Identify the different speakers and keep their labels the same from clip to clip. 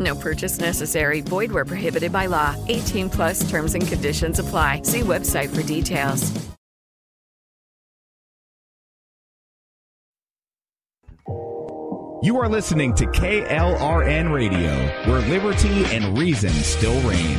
Speaker 1: No purchase necessary. Void where prohibited by law. 18 plus terms and conditions apply. See website for details.
Speaker 2: You are listening to KLRN Radio, where liberty and reason still reign.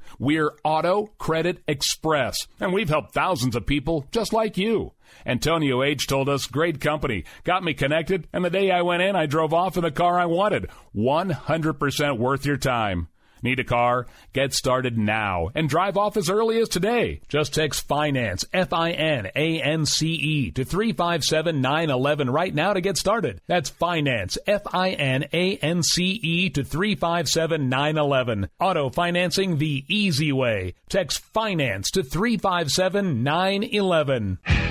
Speaker 3: We're Auto Credit Express, and we've helped thousands of people just like you. Antonio H. told us, great company, got me connected, and the day I went in, I drove off in the car I wanted. 100% worth your time. Need a car? Get started now and drive off as early as today. Just text finance, F I N A N C E, to 357 911 right now to get started. That's finance, F I N A N C E, to 357 911. Auto financing the easy way. Text finance to 357 911.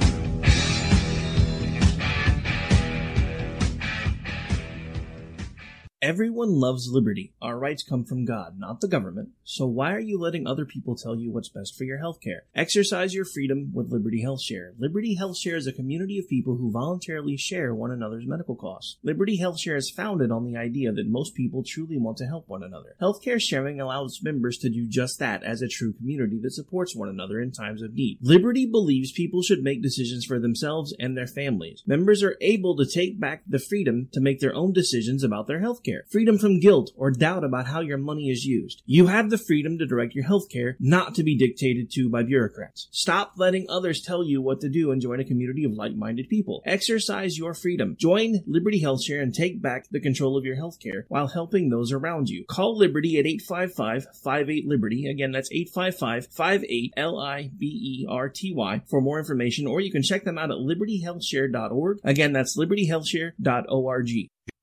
Speaker 4: Everyone loves liberty. Our rights come from God, not the government. So why are you letting other people tell you what's best for your healthcare? Exercise your freedom with Liberty Health Share. Liberty Health Share is a community of people who voluntarily share one another's medical costs. Liberty Health Share is founded on the idea that most people truly want to help one another. Healthcare sharing allows members to do just that as a true community that supports one another in times of need. Liberty believes people should make decisions for themselves and their families. Members are able to take back the freedom to make their own decisions about their healthcare healthcare, freedom from guilt or doubt about how your money is used. You have the freedom to direct your healthcare, not to be dictated to by bureaucrats. Stop letting others tell you what to do and join a community of like-minded people. Exercise your freedom. Join Liberty HealthShare and take back the control of your healthcare while helping those around you. Call Liberty at 855-58-LIBERTY. Again, that's 855-58-L-I-B-E-R-T-Y for more information, or you can check them out at libertyhealthshare.org. Again, that's libertyhealthshare.org.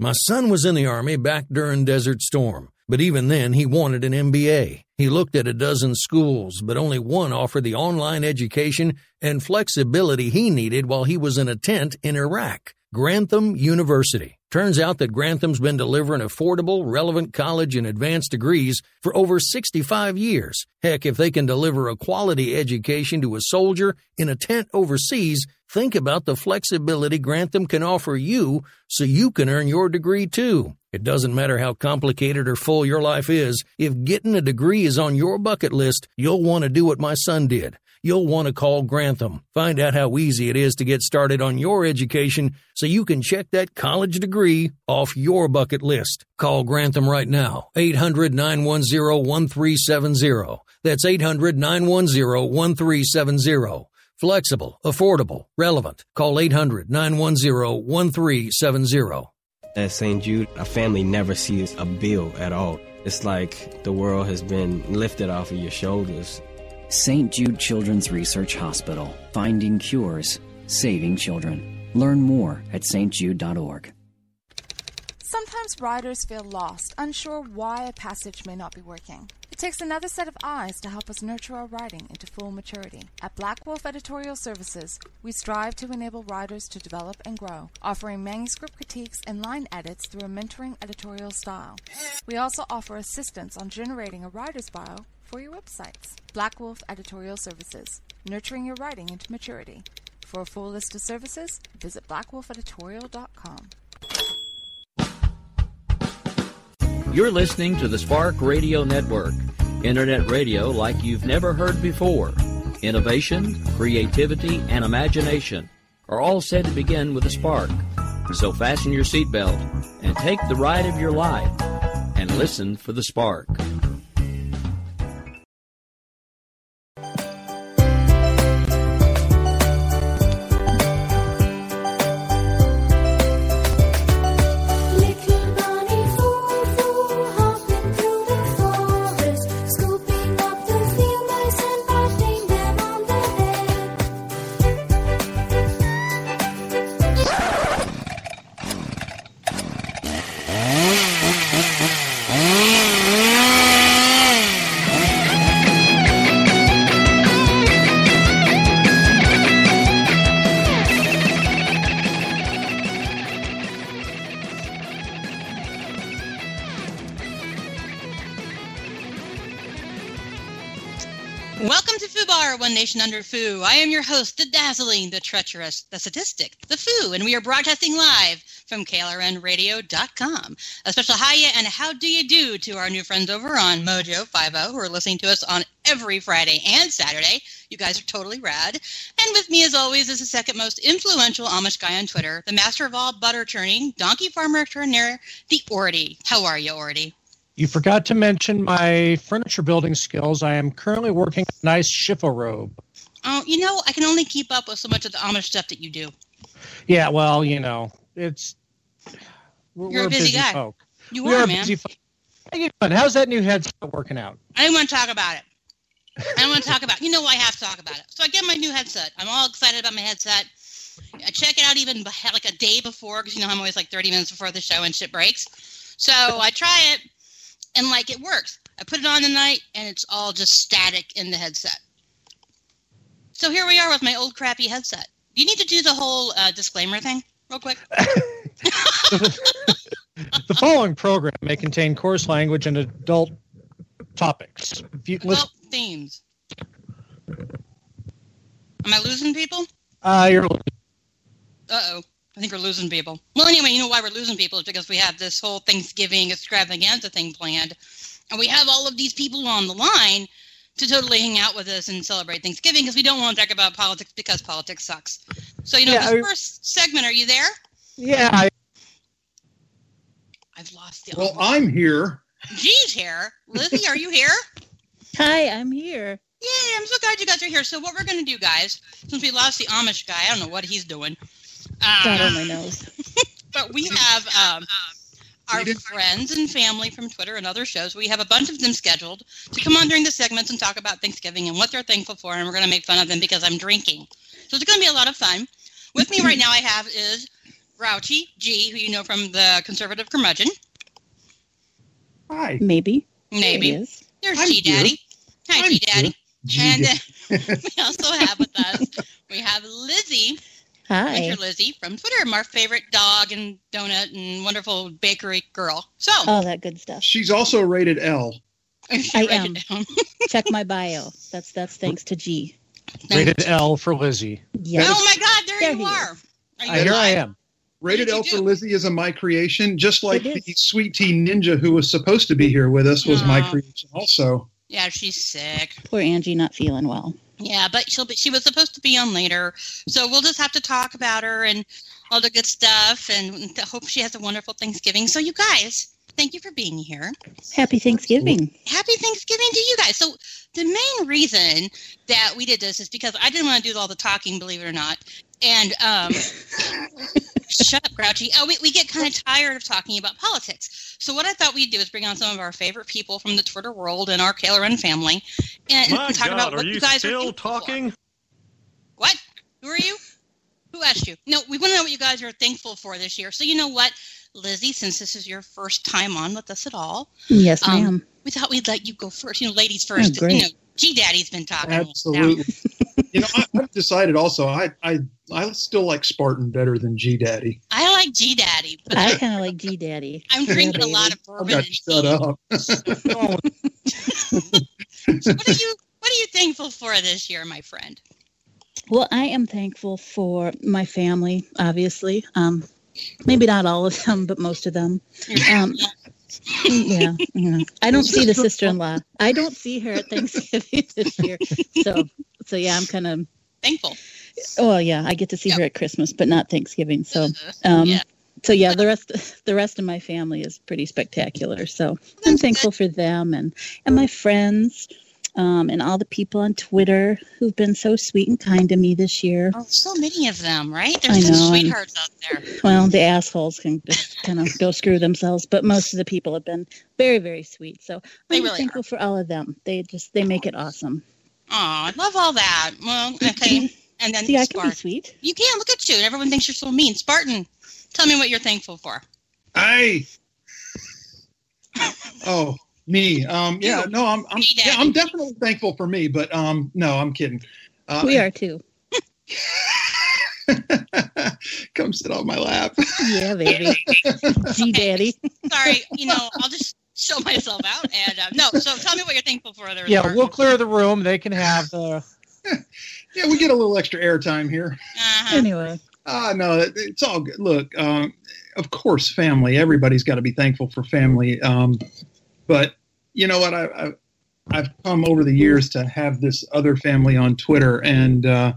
Speaker 5: My son was in the Army back during Desert Storm, but even then he wanted an MBA. He looked at a dozen schools, but only one offered the online education and flexibility he needed while he was in a tent in Iraq. Grantham University. Turns out that Grantham's been delivering affordable, relevant college and advanced degrees for over 65 years. Heck, if they can deliver a quality education to a soldier in a tent overseas, Think about the flexibility Grantham can offer you so you can earn your degree too. It doesn't matter how complicated or full your life is, if getting a degree is on your bucket list, you'll want to do what my son did. You'll want to call Grantham. Find out how easy it is to get started on your education so you can check that college degree off your bucket list. Call Grantham right now. 800 910 1370. That's 800 910 1370. Flexible, affordable, relevant. Call 800 910 1370.
Speaker 6: At St. Jude, a family never sees a bill at all. It's like the world has been lifted off of your shoulders.
Speaker 7: St. Jude Children's Research Hospital, finding cures, saving children. Learn more at stjude.org.
Speaker 8: Sometimes writers feel lost, unsure why a passage may not be working. It takes another set of eyes to help us nurture our writing into full maturity. At Black Wolf Editorial Services, we strive to enable writers to develop and grow, offering manuscript critiques and line edits through a mentoring editorial style. We also offer assistance on generating a writer's bio for your websites. Black Wolf Editorial Services, nurturing your writing into maturity. For a full list of services, visit blackwolfeditorial.com.
Speaker 9: You're listening to the Spark Radio Network, internet radio like you've never heard before. Innovation, creativity, and imagination are all said to begin with a spark. So fasten your seatbelt and take the ride of your life and listen for the spark.
Speaker 10: Nation Under Foo. I am your host, the dazzling, the treacherous, the sadistic, the Foo, and we are broadcasting live from KLRNradio.com. A special hiya and how do you do to our new friends over on Mojo 50 who are listening to us on every Friday and Saturday. You guys are totally rad. And with me, as always, is the second most influential Amish guy on Twitter, the master of all butter churning, donkey farmer extraordinaire, the Orty. How are you, Orty?
Speaker 11: You forgot to mention my furniture building skills. I am currently working a nice chifforobe.
Speaker 10: Oh, you know, I can only keep up with so much of the Amish stuff that you do.
Speaker 11: Yeah, well, you know, it's
Speaker 10: we're, You're a busy, busy guy. Folk. You
Speaker 11: we
Speaker 10: are,
Speaker 11: are
Speaker 10: man.
Speaker 11: Busy folk. How's that new headset working out?
Speaker 10: I don't want to talk about it. I don't want to talk about. It. You know, I have to talk about it. So I get my new headset. I'm all excited about my headset. I check it out even like a day before because you know I'm always like 30 minutes before the show and shit breaks. So I try it and like it works. I put it on tonight and it's all just static in the headset. So here we are with my old crappy headset. Do you need to do the whole uh, disclaimer thing real quick?
Speaker 11: the following program may contain coarse language and adult topics.
Speaker 10: If you adult listen- themes. Am I losing people?
Speaker 11: Uh, you're.
Speaker 10: Uh oh. I think we're losing people. Well, anyway, you know why we're losing people is because we have this whole Thanksgiving extravaganza thing planned, and we have all of these people on the line to totally hang out with us and celebrate Thanksgiving because we don't want to talk about politics because politics sucks. So, you know, yeah, this I, first segment, are you there?
Speaker 11: Yeah. I,
Speaker 10: have lost the.
Speaker 12: Well, I'm here.
Speaker 10: G's here. Lizzie, are you here?
Speaker 13: Hi, I'm here.
Speaker 10: Yay, I'm so glad you guys are here. So, what we're going to do, guys, since we lost the Amish guy, I don't know what he's doing.
Speaker 13: Um, on my nose.
Speaker 10: but we have um, our friends and family from Twitter and other shows. We have a bunch of them scheduled to come on during the segments and talk about Thanksgiving and what they're thankful for, and we're going to make fun of them because I'm drinking. So it's going to be a lot of fun. With me right now, I have is Grouchy G, who you know from the Conservative Curmudgeon.
Speaker 11: Hi.
Speaker 13: Maybe.
Speaker 10: Maybe. There's G Daddy. Hi, G Daddy. And uh, we also have with us, we have Lizzie
Speaker 13: Hi.
Speaker 10: Enter Lizzie from Twitter, my favorite dog and donut and wonderful bakery girl. So,
Speaker 13: all that good stuff.
Speaker 12: She's also rated L.
Speaker 13: I am. Check my bio. That's that's thanks to G.
Speaker 11: Rated L for Lizzie.
Speaker 10: Oh my God, There,
Speaker 13: there
Speaker 10: you are. Are you
Speaker 11: Uh, here I am.
Speaker 12: Rated L for Lizzie is a my creation, just like the Sweet Tea Ninja who was supposed to be here with us was my creation also.
Speaker 10: Yeah, she's sick.
Speaker 13: Poor Angie not feeling well.
Speaker 10: Yeah, but she'll be, she was supposed to be on later, so we'll just have to talk about her and all the good stuff, and hope she has a wonderful Thanksgiving. So, you guys, thank you for being here.
Speaker 13: Happy Thanksgiving.
Speaker 10: Happy Thanksgiving to you guys. So, the main reason that we did this is because I didn't want to do all the talking, believe it or not, and um, shut up, Grouchy. Oh, we, we get kind of tired of talking about politics. So, what I thought we'd do is bring on some of our favorite people from the Twitter world and our KLRN family, and,
Speaker 14: My
Speaker 10: and talk
Speaker 14: God,
Speaker 10: about what
Speaker 14: you
Speaker 10: you guys are
Speaker 14: still
Speaker 10: thankful for.
Speaker 14: talking?
Speaker 10: What? Who are you? Who asked you? No, we want to know what you guys are thankful for this year. So you know what, Lizzie, since this is your first time on with us at all,
Speaker 13: Yes,
Speaker 10: um,
Speaker 13: ma'am.
Speaker 10: We thought we'd let you go first. You know, ladies first.
Speaker 13: Great.
Speaker 10: you know, G Daddy's been talking.
Speaker 12: Absolutely. you know, I, I've decided also I, I I still like Spartan better than G Daddy.
Speaker 10: I like G Daddy, but
Speaker 13: I kind of like G Daddy.
Speaker 10: I'm drinking a lot of
Speaker 12: I
Speaker 10: bourbon.
Speaker 12: got shut up.
Speaker 10: what are you What are you thankful for this year, my friend?
Speaker 13: Well, I am thankful for my family, obviously. Um, maybe not all of them, but most of them. Um, yeah, yeah. I don't see the sister-in-law. I don't see her at Thanksgiving this year. So, so yeah, I'm kind of
Speaker 10: thankful.
Speaker 13: Oh yeah, I get to see her at Christmas, but not Thanksgiving. So, um,
Speaker 10: Yeah.
Speaker 13: so yeah, the rest the rest of my family is pretty spectacular. So I'm thankful for them and and my friends. Um, and all the people on Twitter who've been so sweet and kind to me this year.
Speaker 10: Oh, so many of them, right? There's some
Speaker 13: know, and-
Speaker 10: sweethearts out there.
Speaker 13: Well, the assholes can just kind of go screw themselves, but most of the people have been very, very sweet. So
Speaker 10: They
Speaker 13: I'm
Speaker 10: really
Speaker 13: thankful for all of them. They just they make it awesome.
Speaker 10: Oh, I love all that. Well, okay. And then
Speaker 13: See, I can be sweet.
Speaker 10: You can look at you, and everyone thinks you're so mean. Spartan, tell me what you're thankful for.
Speaker 12: I oh me um yeah no I'm I'm yeah I'm definitely thankful for me but um no I'm kidding uh,
Speaker 13: we are too.
Speaker 12: come sit on my lap
Speaker 13: Yeah, baby. G Daddy.
Speaker 10: Sorry, you know, I'll just show myself out. And uh, no, so tell me what you're thankful for. There,
Speaker 11: Yeah, we'll clear the room. They can have the.
Speaker 12: yeah we get a little extra airtime here
Speaker 10: Uh-huh.
Speaker 13: Anyway,
Speaker 12: ah no it's all good look um of course family everybody's got to be thankful for family um but you know what I, I I've come over the years to have this other family on Twitter and uh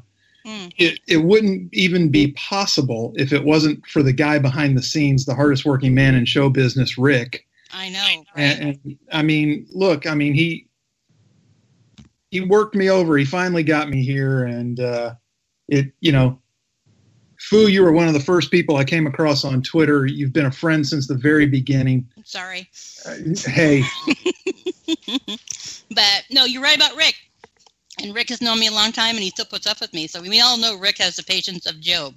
Speaker 12: it, it wouldn't even be possible if it wasn't for the guy behind the scenes, the hardest working man in show business, Rick.
Speaker 10: I know.
Speaker 12: And, and I mean, look, I mean, he he worked me over. He finally got me here, and uh, it, you know, Foo, you were one of the first people I came across on Twitter. You've been a friend since the very beginning.
Speaker 10: Sorry.
Speaker 12: Uh, hey,
Speaker 10: But no, you're right about Rick. And Rick has known me a long time, and he still puts up with me. So we all know Rick has the patience of Job.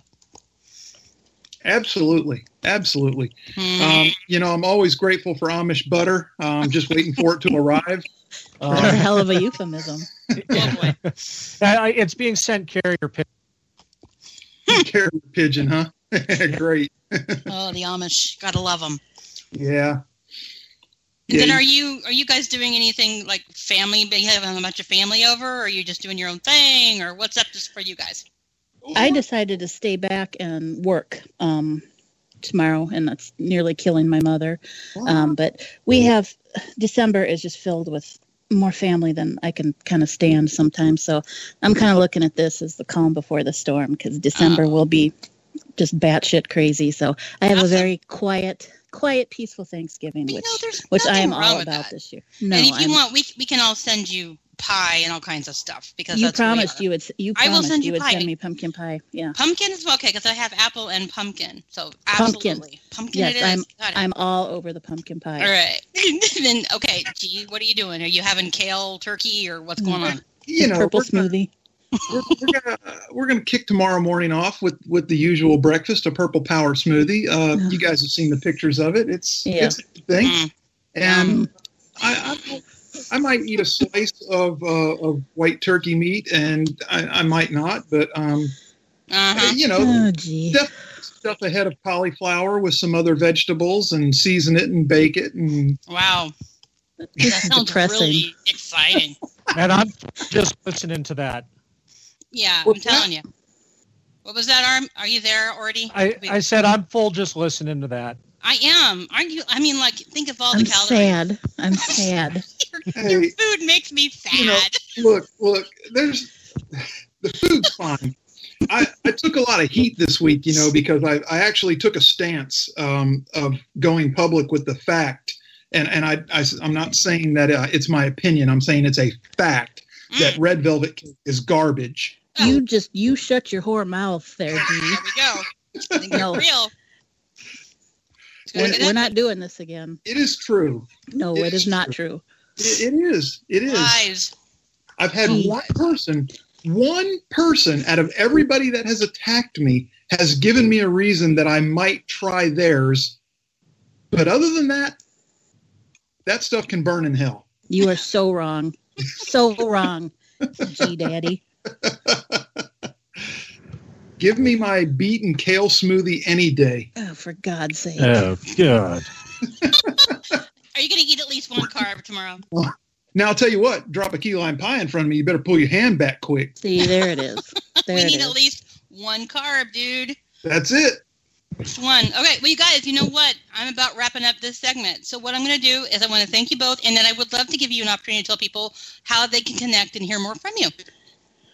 Speaker 12: absolutely, absolutely. Um, you know, I'm always grateful for Amish butter. I'm just waiting for it to arrive.
Speaker 13: that's a hell of a euphemism.
Speaker 11: I- I- it's being sent carrier pigeon.
Speaker 12: Carrier pigeon, huh? Great.
Speaker 10: oh, the Amish, gotta love them.
Speaker 12: Yeah.
Speaker 10: And then are you are you guys doing anything like family? You having a bunch of family over, or are you just doing your own thing, or what's up just for you guys?
Speaker 13: I decided to stay back and work um, tomorrow, and that's nearly killing my mother. Um, but we have December is just filled with more family than I can kind of stand sometimes. So I'm kind of looking at this as the calm before the storm because December will be just batshit crazy. So I have a very quiet, quiet, peaceful Thanksgiving, which which I am all about
Speaker 10: that.
Speaker 13: this year. No,
Speaker 10: and if you
Speaker 13: I'm-
Speaker 10: want, we we can all send you pie and all kinds of stuff because
Speaker 13: you
Speaker 10: that's
Speaker 13: promised you would. You
Speaker 10: I will send
Speaker 13: you
Speaker 10: you
Speaker 13: would
Speaker 10: pie.
Speaker 13: send me pumpkin pie. Yeah.
Speaker 10: Pumpkin is okay because I have apple and pumpkin. So absolutely, pumpkin.
Speaker 13: Yes,
Speaker 10: it is.
Speaker 13: I'm.
Speaker 10: Got it.
Speaker 13: I'm all over the pumpkin pie.
Speaker 10: All right. then okay, G, what are you doing? Are you having kale turkey or what's going mm-hmm. on?
Speaker 12: You know,
Speaker 13: purple
Speaker 12: we're gonna-
Speaker 13: smoothie.
Speaker 12: we're, we're gonna uh, we're gonna kick tomorrow morning off with with the usual breakfast, a purple power smoothie. Uh, you guys have seen the pictures of it. It's
Speaker 13: Yeah.
Speaker 12: it's a good thing, mm-hmm. and um, I, I I might eat a slice of uh, of white turkey meat, and I, I might not, but um,
Speaker 10: Uh-huh.
Speaker 12: you know,
Speaker 13: Oh, gee.
Speaker 12: def- stuff a head of cauliflower with some other vegetables and season it and bake it and
Speaker 10: Wow. That sounds
Speaker 13: Depressing.
Speaker 10: really exciting.
Speaker 11: And I'm just listening to that.
Speaker 10: Yeah, I'm
Speaker 11: What's
Speaker 10: telling you. What was that, Arm? Are you there already?
Speaker 11: I, I said I'm full just listening to that.
Speaker 10: I am. Aren't you? I mean, like, think of all the calories.
Speaker 13: I'm
Speaker 10: the calories.
Speaker 13: sad. I'm sad.
Speaker 10: Your
Speaker 12: Hey,
Speaker 10: food makes me sad.
Speaker 12: you know, look, look, there's the food's fine. I, I took a lot of heat this week, you know, because I, I actually took a stance um, of going public with the fact. And, and I, I, am not saying that uh, it's my opinion. I'm saying it's a fact that red velvet cake is garbage.
Speaker 13: You just you shut your whore mouth there, Dee.
Speaker 10: There we go. I think
Speaker 13: No.
Speaker 10: real.
Speaker 13: We're, we're not doing this again.
Speaker 12: It is true.
Speaker 13: No,
Speaker 12: It
Speaker 13: it
Speaker 12: is
Speaker 13: is not true.
Speaker 12: It, it is. It is.
Speaker 10: Lies.
Speaker 12: I've had hmm. one person, one person out of everybody that has attacked me has given me a reason that I might try theirs. But other than that, that stuff can burn in hell.
Speaker 13: You are so wrong. So wrong, G Daddy.
Speaker 12: Give me my beaten kale smoothie any day.
Speaker 13: Oh, for God's sake.
Speaker 11: Oh God.
Speaker 10: Are you going to eat at least one carb tomorrow?
Speaker 12: Now I'll tell you what, drop a key lime pie in front of me, you better pull your hand back quick.
Speaker 13: See, there it is. There
Speaker 10: we
Speaker 13: it
Speaker 10: need
Speaker 13: is.
Speaker 10: at least one carb, dude.
Speaker 12: That's it.
Speaker 10: Just one. Okay, well, you guys, you know what? I'm about wrapping up this segment. So, what I'm going to do is I want to thank you both, and then I would love to give you an opportunity to tell people how they can connect and hear more from you.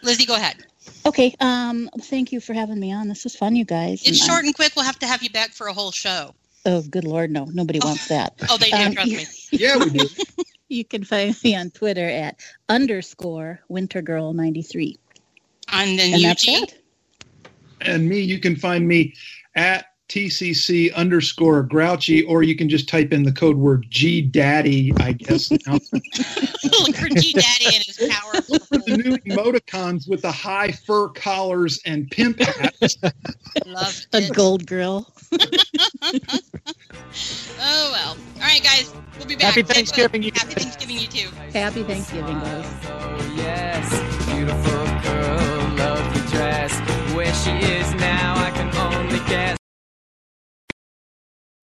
Speaker 10: Lizzie, go ahead.
Speaker 13: Okay. Um. Thank you for having me on. This was fun, you guys.
Speaker 10: It's
Speaker 13: And
Speaker 10: short
Speaker 13: I'm-
Speaker 10: and quick. We'll have to have you back for a whole show.
Speaker 13: Oh, good Lord, no. Nobody wants that.
Speaker 10: Oh, they do,
Speaker 13: Um,
Speaker 10: trust me.
Speaker 12: Yeah, we do.
Speaker 13: You can find me on Twitter at underscore wintergirl93.
Speaker 10: And then
Speaker 13: And
Speaker 10: you,
Speaker 13: that's
Speaker 10: G?
Speaker 13: it.
Speaker 12: And me, you can find me at TCC underscore grouchy, or you can just type in the code word G Daddy, I guess. Now.
Speaker 10: Look for G Daddy and his power.
Speaker 12: Look for the new emoticons with the high fur collars and pimp hats.
Speaker 10: Love
Speaker 13: A gold grill.
Speaker 10: Oh, well. All right, guys. We'll be back.
Speaker 11: Happy Thanksgiving, you
Speaker 10: Happy Thanksgiving, you too.
Speaker 13: Happy Thanksgiving, guys.
Speaker 14: Oh, yes, beautiful girl, lovely dress. Where she is now, I can only guess.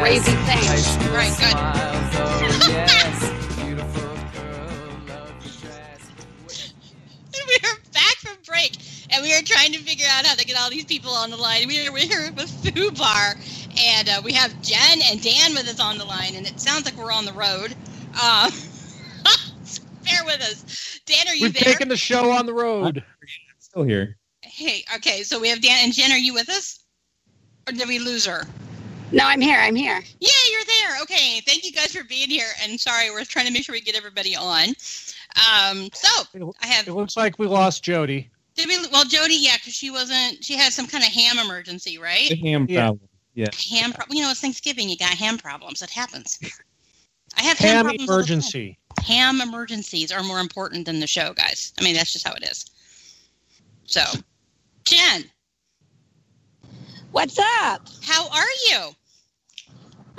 Speaker 10: Crazy things. Right, good. we are back from break, and we are trying to figure out how to get all these people on the line. We are we're here with Foo Bar, and uh, we have Jen and Dan with us on the line, and it sounds like we're on the road. Uh, bear with us. Dan, are you
Speaker 11: We've
Speaker 10: there?
Speaker 11: taken the show on the road.
Speaker 15: Still here.
Speaker 10: Hey, okay, so we have Dan and Jen. Are you with us, or did we lose her?
Speaker 15: No, I'm here. I'm here.
Speaker 10: Yeah, you're there. Okay, thank you guys for being here. And sorry, we're trying to make sure we get everybody on. Um, so I have.
Speaker 11: It looks like we lost Jody.
Speaker 10: Did we? Well, Jody, yeah, because she wasn't. She had some kind of ham emergency, right?
Speaker 16: The ham problem. Yeah.
Speaker 10: Ham. Pro- you know, it's Thanksgiving. You got ham problems. It happens. I have ham,
Speaker 11: Ham
Speaker 10: problems all the time.
Speaker 11: emergency.
Speaker 10: Ham emergencies are more important than the show, guys. I mean, that's just how it is. So, Jen,
Speaker 15: What's up?
Speaker 10: how are you?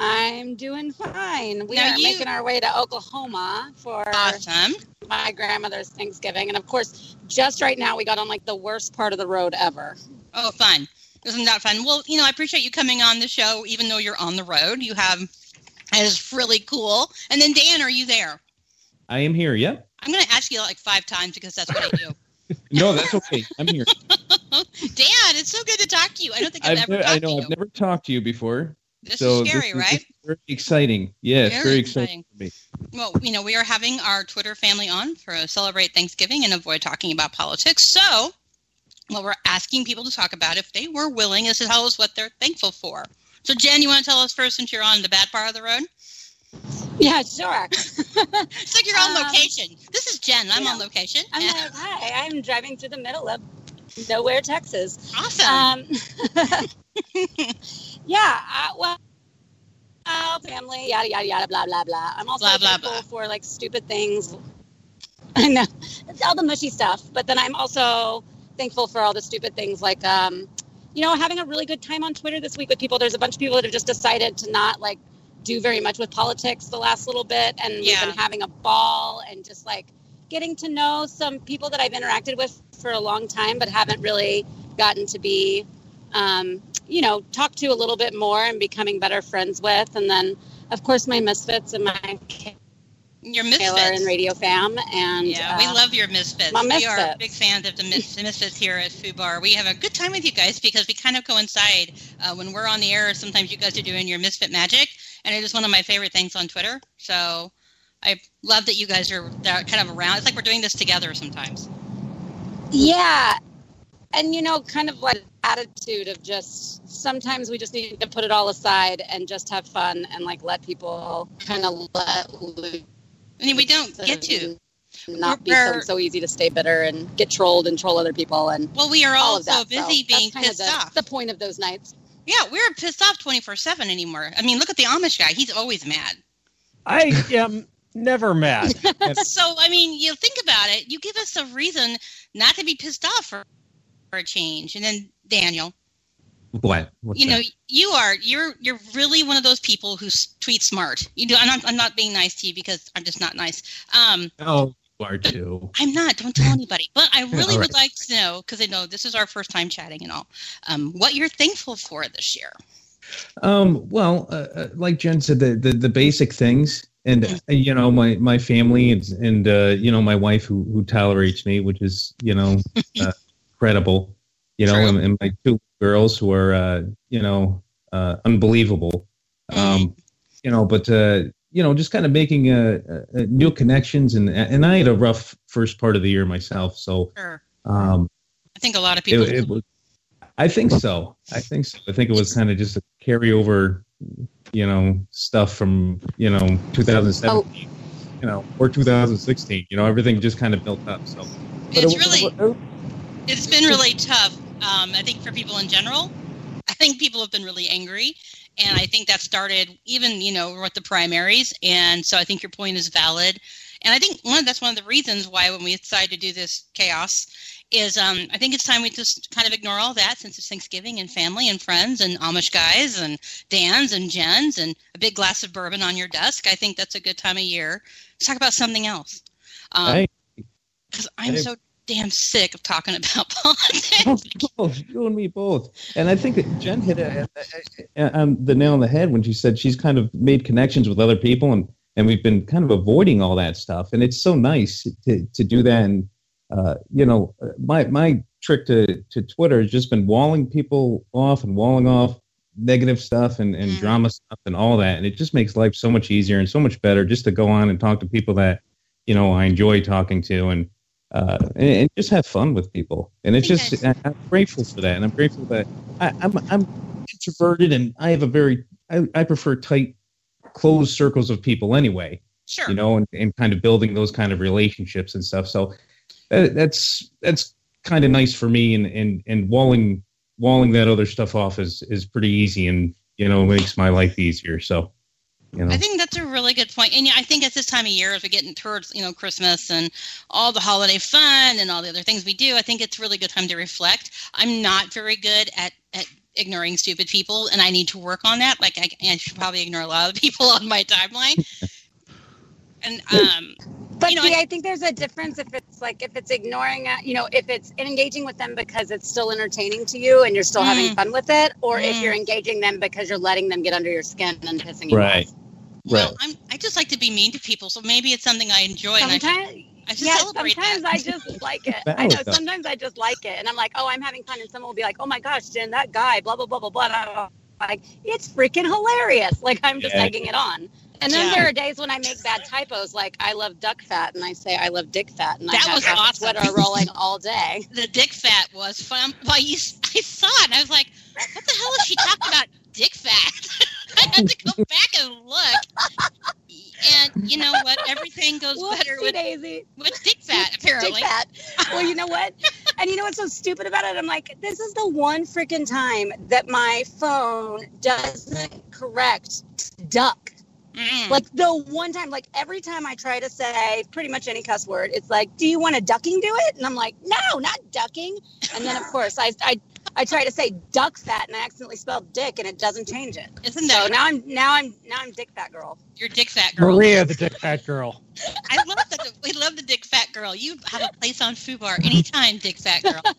Speaker 15: I'm doing fine. We
Speaker 10: Now
Speaker 15: are
Speaker 10: you-
Speaker 15: making our way to Oklahoma for
Speaker 10: Awesome.
Speaker 15: my grandmother's Thanksgiving, and of course, just right now we got on like the worst part of the road ever.
Speaker 10: Oh, fun. Isn't that fun? Well, you know, I appreciate you coming on the show, even though you're on the road. You have, that is really cool. And then, Dan, are you there?
Speaker 16: I am here. Yep.
Speaker 10: I'm going to ask you like five times because that's what I do.
Speaker 16: No, that's okay. I'm here.
Speaker 10: Dan, it's so good to talk to you. I don't think I've,
Speaker 16: I've
Speaker 10: ever
Speaker 16: never,
Speaker 10: talked
Speaker 16: I know
Speaker 10: to you.
Speaker 16: I've never talked to you before.
Speaker 10: This
Speaker 16: so
Speaker 10: is scary,
Speaker 16: this
Speaker 10: right?
Speaker 16: This is very exciting. Yes,
Speaker 10: Very
Speaker 16: very exciting for me.
Speaker 10: Well, you know, we are having our Twitter family on for a celebrate Thanksgiving and avoid talking about politics. So, what we're asking people to talk about, if they were willing, is to tell us what they're thankful for. So, Jen, you want to tell us first since you're on the bad part of the road?
Speaker 15: Yeah, sure.
Speaker 10: it's like you're on
Speaker 15: Um,
Speaker 10: location. This is Jen. I'm on location.
Speaker 15: I'm like, hi, I'm driving through the middle of nowhere, Texas.
Speaker 10: Awesome.
Speaker 15: Um, yeah, uh, well, uh, family, yada yada yada, blah blah blah. I'm also
Speaker 10: Blah, blah,
Speaker 15: thankful
Speaker 10: blah.
Speaker 15: for like stupid things. I know it's all the mushy stuff, but then I'm also thankful for all the stupid things like, um, you know, having a really good time on Twitter this week with people. There's a bunch of people that have just decided to not like do very much with politics the last little bit, and we've been having a ball and just like getting to know some people that I've interacted with for a long time, but haven't really gotten to be, um, you know, talk to a little bit more and becoming better friends with. And then, of course, my misfits and my
Speaker 10: Your
Speaker 15: Taylor
Speaker 10: misfits.
Speaker 15: and Radio Fam. And
Speaker 10: Yeah, we
Speaker 15: uh,
Speaker 10: love your misfits.
Speaker 15: my misfits.
Speaker 10: We are big fans of the misfits here at Foo Bar. We have a good time with you guys because we kind of coincide uh, when we're on the air. Sometimes you guys are doing your misfit magic, and it is one of my favorite things on Twitter. So I love that you guys are they're kind of around. It's like we're doing this together sometimes.
Speaker 15: Yeah. And, you know, kind of like attitude of just sometimes we just need to put it all aside and just have fun and like let people kind of let loose.
Speaker 10: I mean, we don't get to.
Speaker 15: Not be so, so easy to stay bitter and get trolled and troll other people and
Speaker 10: Well, we are
Speaker 15: all
Speaker 10: all so busy
Speaker 15: so
Speaker 10: being
Speaker 15: that's kind of
Speaker 10: pissed
Speaker 15: the,
Speaker 10: off.
Speaker 15: the point of those nights.
Speaker 10: Yeah, we're pissed off twenty four seven anymore. I mean, look at the Amish guy; he's always mad.
Speaker 11: I am never mad.
Speaker 10: so I mean, you think about it. You give us a reason not to be pissed off for, for a change, and then Daniel,
Speaker 16: What? What's
Speaker 10: you know,
Speaker 16: that?
Speaker 10: you are you're you're really one of those people who tweet smart. You do. I'm not. I'm not being nice to you because I'm just not nice. Um,
Speaker 16: Oh, you are too.
Speaker 10: I'm not. Don't tell anybody. But I really
Speaker 16: All
Speaker 10: would
Speaker 16: right.
Speaker 10: like to know because I know this is our first time chatting and all. Um, what you're thankful for this year?
Speaker 16: Um, well, uh, uh, like Jen said, the, the, the basic things, and uh, you know, my, my family and, and uh, you know, my wife who, who tolerates me, which is, you know, uh, credible, you know, and, and my two girls who are, uh, you know, uh, unbelievable. Um, you know, but, uh, you know, just kind of making uh, uh, new connections. And, and I had a rough first part of the year myself. So,
Speaker 10: Sure.
Speaker 16: um,
Speaker 10: I think a lot of people.
Speaker 16: it, it was, I think so. I think so. I think it was kind of just a carryover, you know, stuff from you know 2017, you know, or 2016. You know, everything just kind of built up. So
Speaker 10: it's
Speaker 16: it-
Speaker 10: really it's been really tough um, i think for people in general i think people have been really angry and i think that started even you know with the primaries and so i think your point is valid and i think one of, that's one of the reasons why when we decided to do this chaos is um, i think it's time we just kind of ignore all that since it's thanksgiving and family and friends and amish guys and dan's and jen's and a big glass of bourbon on your desk i think that's a good time of year to talk about something else um, because I'm so damn sick of talking about politics.
Speaker 16: oh, you and me both. And I think that Jen hit uh, uh, um, the nail on the head when she said she's kind of made connections with other people, and and we've been kind of avoiding all that stuff. And it's so nice to to do that. And uh, you know, my my trick to to Twitter has just been walling people off and walling off negative stuff and, and drama stuff and all that. And it just makes life so much easier and so much better just to go on and talk to people that you know I enjoy talking to and uh, and, and just have fun with people. And it's just I, I'm grateful for that, and I'm grateful that I, I'm I'm introverted and I have a very I, I prefer tight, closed circles of people anyway.
Speaker 10: Sure.
Speaker 16: You know, and, and kind of building those kind of relationships and stuff. So that, that's that's kind of nice for me, and and and walling walling that other stuff off is is pretty easy, and you know makes my life easier. So. You know.
Speaker 10: I think that's a really good. And yeah, I think at this time of year, as we get towards you know Christmas and all the holiday fun and all the other things we do, I think it's a really good time to reflect. I'm not very good at at ignoring stupid people, and I need to work on that. Like I, I should probably ignore a lot of people on my timeline. and um,
Speaker 15: But
Speaker 10: you know,
Speaker 15: see,
Speaker 10: I-
Speaker 15: I, think there's a difference if it's like if it's ignoring it, you know, if it's engaging with them because it's still entertaining to you and you're still having
Speaker 10: Mm.
Speaker 15: fun with it, or if
Speaker 10: Mm.
Speaker 15: you're engaging them because you're letting them get under your skin and pissing you
Speaker 16: Right.
Speaker 15: off. Right.
Speaker 10: Well, I'm, I just like to be mean to people, so maybe it's something I enjoy. and I should-
Speaker 15: Sometimes,
Speaker 10: I should
Speaker 15: yeah,
Speaker 10: celebrate
Speaker 15: sometimes
Speaker 10: that.
Speaker 15: I just like it. I know.
Speaker 16: Though.
Speaker 15: Sometimes I just like it, and I'm like, oh, I'm having fun, and someone will be like, oh my gosh, Jen, that guy, blah blah blah blah blah. And I'm like, it's freaking hilarious. Like I'm just
Speaker 16: Yeah.
Speaker 15: egging it on. And then
Speaker 10: Yeah.
Speaker 15: there are days when I make bad typos, like I love duck fat, and I say I love dick fat, and
Speaker 10: That
Speaker 15: I
Speaker 10: was awesome.
Speaker 15: Twitter rolling all day.
Speaker 10: the dick fat was fun. Well, you, I saw it, and I was like, "What the hell is she talking about? Dick fat?" I had to go back and look. And you know what? Everything goes better with
Speaker 15: daisy.
Speaker 10: with dick fat. Apparently,
Speaker 15: Dick fat. Well, you know what? And you know what's so stupid about it? I'm like, this is the one freaking time that my phone doesn't correct duck. Like the one time, like every time I try to say pretty much any cuss word, it's like, "Do you want a ducking do it?" And I'm like, "No, not ducking." And then of course I I, I try to say duck fat, and I accidentally spelled dick, and it doesn't change it.
Speaker 10: Isn't
Speaker 15: so
Speaker 10: that
Speaker 15: now I'm now I'm now I'm dick fat girl.
Speaker 10: you're dick fat girl?
Speaker 11: Maria, the dick fat girl.
Speaker 10: I love the we love the dick fat girl. You have a place on Fubar anytime, dick fat girl.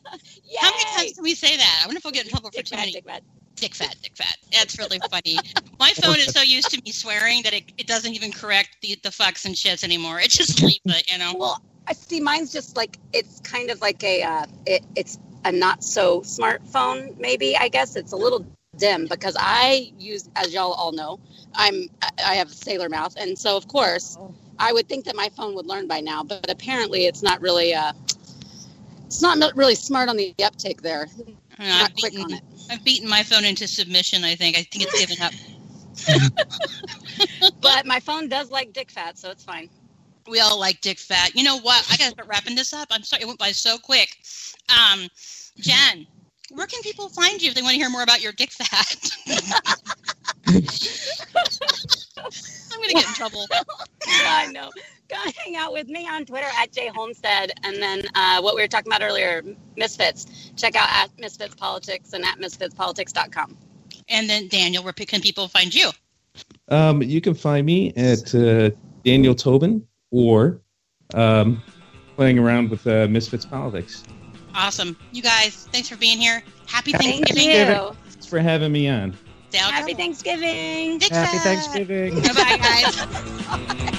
Speaker 10: How many times can we say that? I wonder if we'll get in trouble for
Speaker 15: Dick
Speaker 10: too many.
Speaker 15: dick fat.
Speaker 10: Dick fat, dick fat. That's really funny. My phone is so used to me swearing that it, it doesn't even correct the, the fucks and shits anymore. It just leaves it, you know.
Speaker 15: Well, I see. Mine's just like it's kind of like a uh, it, it's a not so smartphone. Maybe I guess it's a little dim because I use, as y'all all know, I'm I have a sailor mouth, and so of course I would think that my phone would learn by now, but apparently it's not really. Uh, it's not not really smart on the uptake there.
Speaker 10: Uh,
Speaker 15: Not quick on it.
Speaker 10: I've beaten my phone into submission, I think. I think it's given up.
Speaker 15: But my phone does like dick fat, so it's fine.
Speaker 10: We all like dick fat. You know what? I got to start wrapping this up. I'm sorry, it went by so quick. Um, Jen, where can people find you if they want to hear more about your dick fat? I'm going to get in trouble.
Speaker 15: I know. Go hang out with me on Twitter at J Homestead, and then uh, what we were talking about earlier, Misfits. Check out at Misfits Politics and at misfitspolitics.com.
Speaker 10: And then, Daniel, where can people find you?
Speaker 16: Um, you can find me at uh, Daniel Tobin or um, playing around with uh, Misfits Politics.
Speaker 10: Awesome. You guys, thanks for being here. Happy
Speaker 15: Thank
Speaker 10: Thanksgiving.
Speaker 15: you.
Speaker 16: Thanks for having me on.
Speaker 15: Happy Thanksgiving.
Speaker 10: Dick
Speaker 11: Happy. Thanksgiving.
Speaker 10: Bye, guys.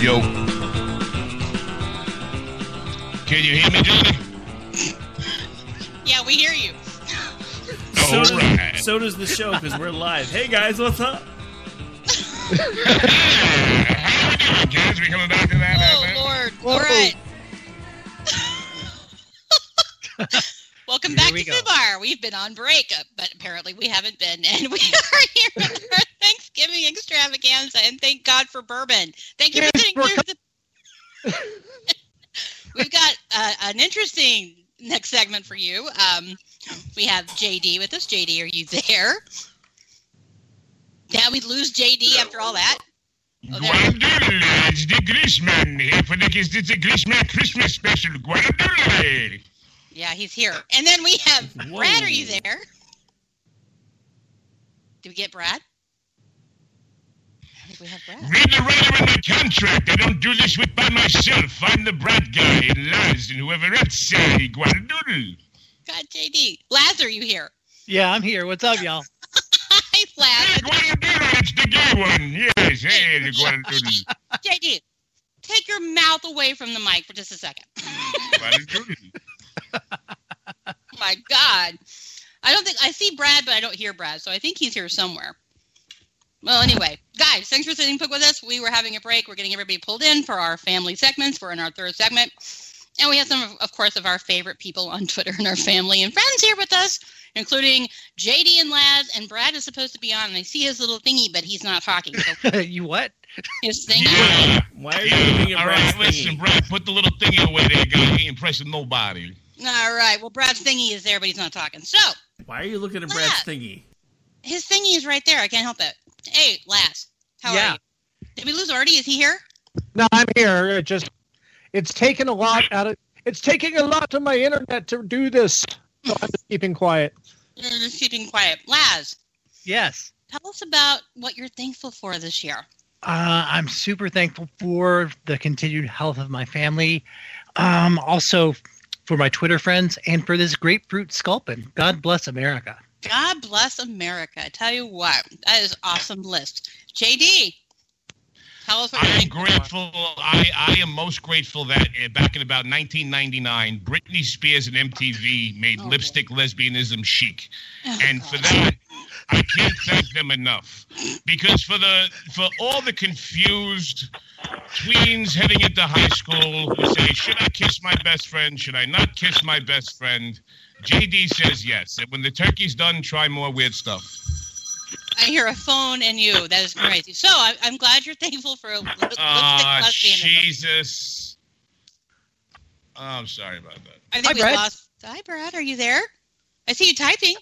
Speaker 17: Yo. Can you hear me, Johnny?
Speaker 10: Yeah, we hear you.
Speaker 18: So, does,
Speaker 17: Alright.
Speaker 18: so does the show because we're live. Hey guys, what's up?
Speaker 17: Guys, we coming back to that?
Speaker 10: Oh, Lord. All right. Welcome
Speaker 18: Here
Speaker 10: back
Speaker 18: we
Speaker 10: to
Speaker 18: go.
Speaker 10: bar. We've been on break, uh, but apparently we haven't been, and we are here with our Thanksgiving Thanksgiving extravaganza, and thank God for bourbon. Thank you for sitting through the. We've got uh, an interesting next segment for you. Um, we have JD with us. JD, are you there? Yeah, we lose JD after all that. Oh, there.
Speaker 17: It's the Grishman here for the it's the Grishman Christmas special. Guadalajara.
Speaker 10: Yeah, he's here. And then we have Brad. Are you there? Did we get Brad? I think we have Brad.
Speaker 17: Read the writer in the contract. I don't do this with by myself. I'm the Brad guy and Laz and whoever else uh, say Guadalupe.
Speaker 10: God, JD. Laz, are you here?
Speaker 19: Yeah, I'm here. What's up, y'all?
Speaker 10: Hi, Laz.
Speaker 17: Guadalupe, it's the gay one. Yes, hey, the Guadalupe.
Speaker 10: JD, take your mouth away from the mic for just a second.
Speaker 17: Guadalupe.
Speaker 10: My God. I don't think I see Brad, but I don't hear Brad, so I think he's here somewhere. Well, anyway, guys, thanks for sitting put with us. We were having a break. We're getting everybody pulled in for our family segments. We're in our third segment. And we have some, of, of course, of our favorite people on Twitter and our family and friends here with us, including JD and Laz. And Brad is supposed to be on, and I see his little thingy, but he's not talking. So
Speaker 19: you what?
Speaker 10: his thingy.
Speaker 17: Yeah.
Speaker 18: Why are you looking at
Speaker 17: All
Speaker 18: Brad's
Speaker 17: right, listen,
Speaker 18: thingy?
Speaker 17: Brad, put the little thingy away there, guy. He ain't impressing nobody.
Speaker 10: All right. Well, Brad's thingy is there, but he's not talking. So
Speaker 18: Why are you looking at Brad's thingy?
Speaker 10: His thingy is right there. I can't help it. Hey, Laz, how
Speaker 11: Yeah.
Speaker 10: are you? Did we lose Artie? Is he here?
Speaker 11: No, I'm here. It just it's taken a lot out of it's taking a lot of my internet to do this. So I'm just keeping quiet.
Speaker 10: You're just keeping quiet. Laz,
Speaker 19: Yes.
Speaker 10: tell us about what you're thankful for this year.
Speaker 19: Uh, I'm super thankful for the continued health of my family. Um, also for my Twitter friends and for this grapefruit sculpin. God bless America.
Speaker 10: God bless America. I tell you what, that is awesome list. JD, tell us what
Speaker 17: I
Speaker 10: you're
Speaker 17: am grateful. I, I am most grateful that uh, back in about 1999, Britney Spears and MTV made lipstick lesbianism chic, and for that, I can't thank them enough. Because for the for all the confused tweens heading into high school who say, "Should I kiss my best friend? Should I not kiss my best friend?" JD says yes. And when the turkey's done, try more weird stuff.
Speaker 10: I hear a phone and you. That is crazy. So I, I'm glad you're thankful for a lip- lipstick
Speaker 17: Ah,
Speaker 10: lesbianism.
Speaker 17: Jesus. Oh, I'm sorry about that.
Speaker 10: I think
Speaker 17: Hi,
Speaker 10: we
Speaker 17: Brad.
Speaker 10: lost. Hi, Brad. Are you there? I see you typing.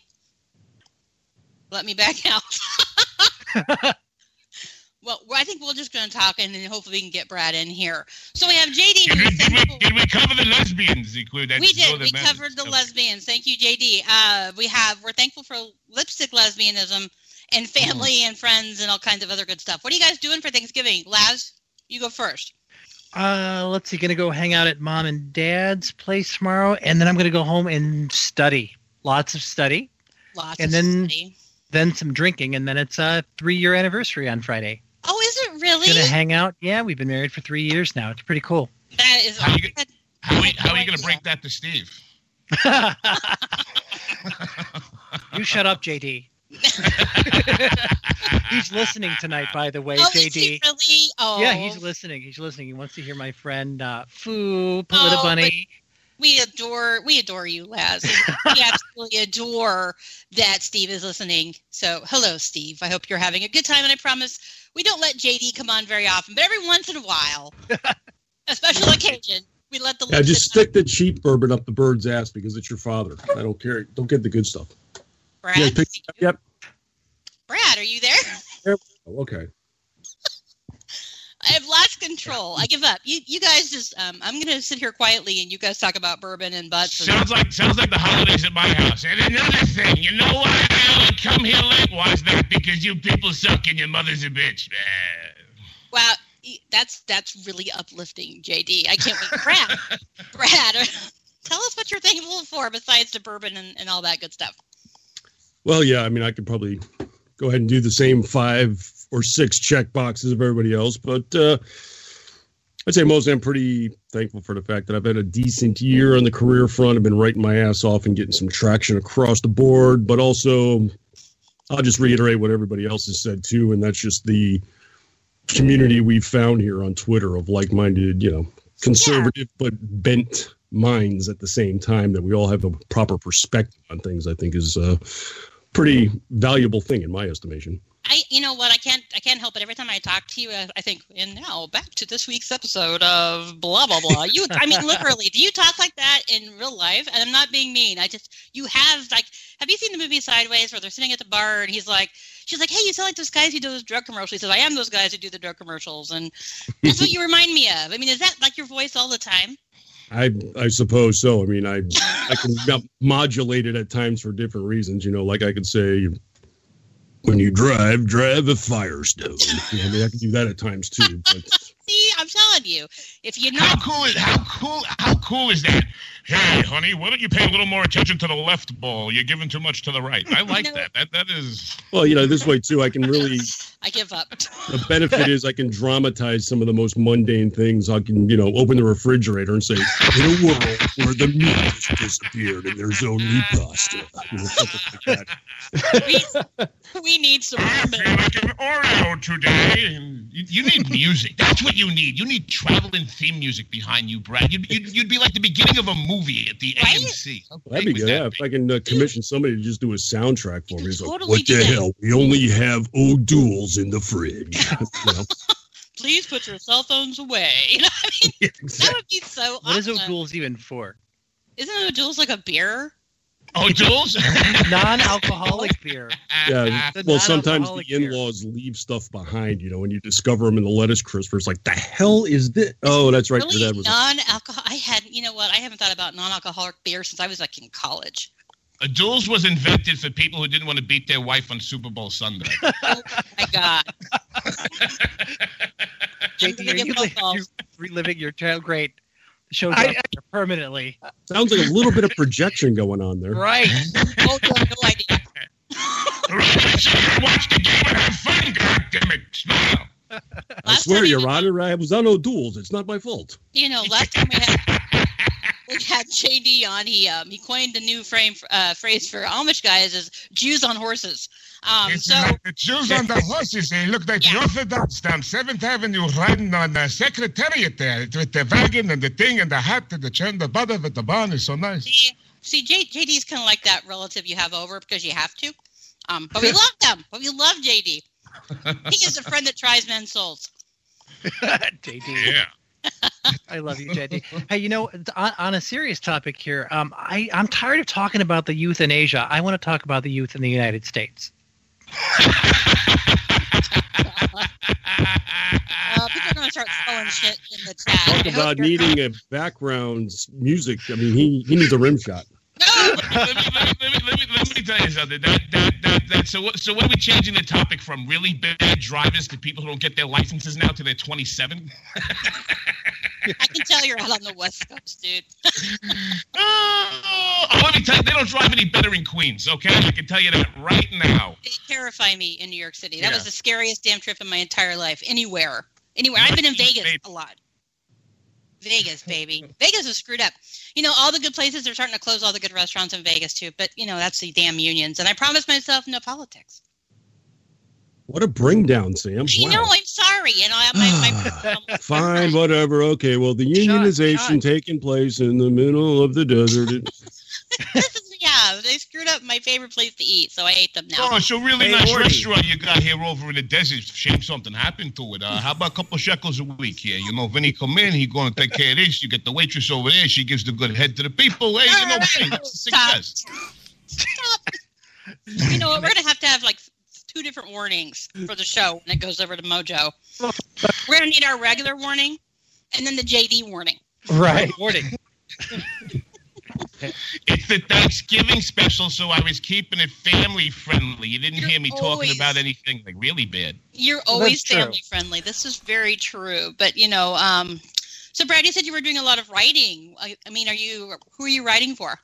Speaker 10: Let me back out. well, I think we're just going to talk, and then hopefully we can get Brad in here. So we have JD.
Speaker 17: Did we, did, we, did we cover the lesbians? Include
Speaker 10: we did. We
Speaker 17: men-
Speaker 10: covered the
Speaker 17: okay.
Speaker 10: lesbians. Thank you, JD. Uh, we have. We're thankful for lipstick lesbianism and family
Speaker 17: Mm.
Speaker 10: and friends and all kinds of other good stuff. What are you guys doing for Thanksgiving? Laz, you go first.
Speaker 19: Uh, let's see, gonna go hang out at mom and dad's place tomorrow, and then I'm gonna go home and study. Lots of study.
Speaker 10: Lots of study
Speaker 19: and
Speaker 10: of
Speaker 19: then
Speaker 10: study.
Speaker 19: then some drinking, and then it's a three year anniversary on Friday.
Speaker 10: Oh, is it really?
Speaker 19: Gonna hang out. Yeah, we've been married for three years now. It's pretty cool.
Speaker 10: That is.
Speaker 17: How you, how, are you- how are you going to break that to Steve?
Speaker 19: You shut up, JD. he's listening tonight, by the way,
Speaker 10: Oh,
Speaker 19: JD.
Speaker 10: is he really? Oh,
Speaker 19: Yeah, he's listening. He's listening. He wants to hear my friend uh, Foo, Polita
Speaker 10: Oh,
Speaker 19: Bunny.
Speaker 10: We adore, we adore you, Laz. we absolutely adore that Steve is listening. So, hello, Steve. I hope you're having a good time, and I promise we don't let JD come on very often, but every once in a while, a special occasion, we let the
Speaker 20: Yeah, just stick the cheap bourbon up the bird's ass because it's your father. I don't care. Don't get the good stuff.
Speaker 10: Brad.
Speaker 20: Yeah, pick- yep.
Speaker 10: Brad, are you there?
Speaker 20: Oh, Okay.
Speaker 10: I have lost control. I give up. You, you guys just, um, I'm going to sit here quietly, and you guys talk about bourbon and butts. And,
Speaker 17: Sounds like sounds like the holidays at my house. And another thing, you know why I only come here late? Why is that? Because you people suck and your mother's a bitch.
Speaker 10: Wow, e- that's that's really uplifting, JD. I can't wait. Brad, Brad, tell us what you're thankful for besides the bourbon and, and all that good stuff.
Speaker 20: Well, yeah. I mean, I could probably go ahead and do the same five or six check boxes of everybody else, but uh, I'd say mostly I'm pretty thankful for the fact that I've had a decent year on the career front. I've been writing my ass off and getting some traction across the board, but also I'll just reiterate what everybody else has said too, and that's just the community we've found here on Twitter of like-minded, you know, conservative but bent minds at the same time that we all have a proper perspective on things. I think is a pretty valuable thing in my estimation.
Speaker 10: I, you know what? I can't, I can't help it. Every time I talk to you, I, think, and now back to this week's episode of blah blah blah. You, I mean, literally, do you talk like that in real life? And I'm not being mean. I just, you have like, have you seen the movie Sideways where they're sitting at the bar and he's like, she's like, hey, you sound like those guys who do those drug commercials. He says, I am those guys who do the drug commercials, and that's what you remind me of. I mean, is that like your voice all the time?
Speaker 20: I I suppose so. I mean, I I can mo- modulate it at times for different reasons. You know, like I could say, when you drive, drive a Firestone. You I mean, I can do that at times too. But
Speaker 10: telling you, if you're
Speaker 17: How cool is how cool how cool is that? Hey, honey, why don't you pay a little more attention to the left ball? You're giving too much to the right. I like that. That that is.
Speaker 20: well, you know, this way too, I can really.
Speaker 10: I give up.
Speaker 20: The benefit is I can dramatize some of the most mundane things. I can, you know, open the refrigerator and say, "In a world where the meat has disappeared and there's only pasta," you know, like that.
Speaker 10: We need some.
Speaker 17: I feel like an Oreo today. You, you need music. That's what you need. You need traveling theme music behind you, Brad. You'd, you'd, you'd be like the beginning of a movie at the AMC.
Speaker 20: That'd be good. Yeah, if I can uh, commission somebody to just do a soundtrack for me. It's like, what the
Speaker 10: that.
Speaker 20: hell? We only have O'Doul's in the fridge.
Speaker 10: Please put your cell phones away. You know, I mean, that would be so.
Speaker 19: What is
Speaker 10: awesome.
Speaker 19: O'Doul's even for?
Speaker 10: Isn't O'Doul's like a beer?
Speaker 17: Oh, O'Doul's?
Speaker 19: Non-alcoholic beer.
Speaker 20: Yeah.
Speaker 19: It's
Speaker 20: Well, sometimes the in-laws leave stuff behind. You know, when you discover them in the lettuce crispers. like, the hell is this? Oh, that's right.
Speaker 10: Really,
Speaker 20: dad
Speaker 10: non-alcohol. I hadn't, you know what? I haven't thought about non-alcoholic beer since I was like in college.
Speaker 17: Uh, a Duels was invented for people who didn't want to beat their wife on Super Bowl Sunday.
Speaker 10: oh, My God.
Speaker 19: JD, are you, li- you reliving your child? Great. The show
Speaker 20: I-
Speaker 19: dropped here permanently.
Speaker 20: Sounds like a little bit of projection going on there.
Speaker 19: Right.
Speaker 10: oh, you have no idea.
Speaker 17: Watch the game and have fun, goddammit. Smile.
Speaker 20: I swear, Your Honor, I was on no duels. It's not my fault.
Speaker 10: You know, last time we had we had JD on, he um, he coined a new frame uh, phrase for Amish guys is Jews on horses. Um,
Speaker 17: It's
Speaker 10: so
Speaker 17: like the Jews on the horses. They look like the Orthodox down Seventh Avenue, riding on the Secretariat there with the wagon and the thing and the hat and the chain, the butter with the barn is so nice.
Speaker 10: see, J- JD's kind of like that relative you have over because you have to. Um, but we love them. But we love JD. He is a friend that tries men's souls.
Speaker 19: JD.
Speaker 17: Yeah.
Speaker 19: I love you, JD. Hey, you know, on, on a serious topic here, um, I, I'm tired of talking about the youth in Asia. I want to talk about the youth in the United States.
Speaker 10: Uh, people are going to start throwing shit in the chat. I
Speaker 20: Talk about needing a background music. I mean, he, he needs a rim shot.
Speaker 17: let, me, let, me, let, me, let me tell you something. That, that, that, that, so, what, so what are we changing the topic from really bad drivers to people who don't get their licenses now to they're 27?
Speaker 10: I can tell you're out on the West Coast, dude.
Speaker 17: Oh, let me tell you, they don't drive any better in Queens, okay? I can tell you that right now.
Speaker 10: They terrify me in New York City. That
Speaker 17: Yeah.
Speaker 10: was the scariest damn trip in my entire life. Anywhere. Anywhere. I've been in Vegas a lot. Vegas, baby. Vegas is screwed up. You know, all the good places are starting to close all the good restaurants in Vegas too. But you know, that's the damn unions. And I promised myself no politics.
Speaker 20: What a bring down, Sam.
Speaker 10: You
Speaker 20: Wow.
Speaker 10: know, I'm sorry. You know, my, my
Speaker 20: Fine, whatever. Okay, well, the unionization
Speaker 10: shot.
Speaker 20: taking place in the middle of the desert.
Speaker 10: they screwed up my favorite place to eat, so I ate them now.
Speaker 17: Oh, it's a really
Speaker 10: Hey,
Speaker 17: nice
Speaker 10: Morty.
Speaker 17: restaurant you got here over in the desert. Shame something happened to it. Uh, how about a couple shekels a week here? You know, when he come in, he going to take care of this. You get the waitress over there. She gives the good head to the people. Hey, you know, bang, that's a success.
Speaker 10: You know what? We're gonna have to have like two different warnings for the show when it goes over to Mojo. We're gonna need our regular warning and then the JD warning.
Speaker 19: Right. Warning.
Speaker 17: It's the Thanksgiving special, so I was keeping it family friendly. You didn't hear me talking about anything like really bad.
Speaker 10: You're always family friendly. This is very true. But you know, um, so Brad, you said you were doing a lot of writing. I, I mean, are you? Who are you writing for?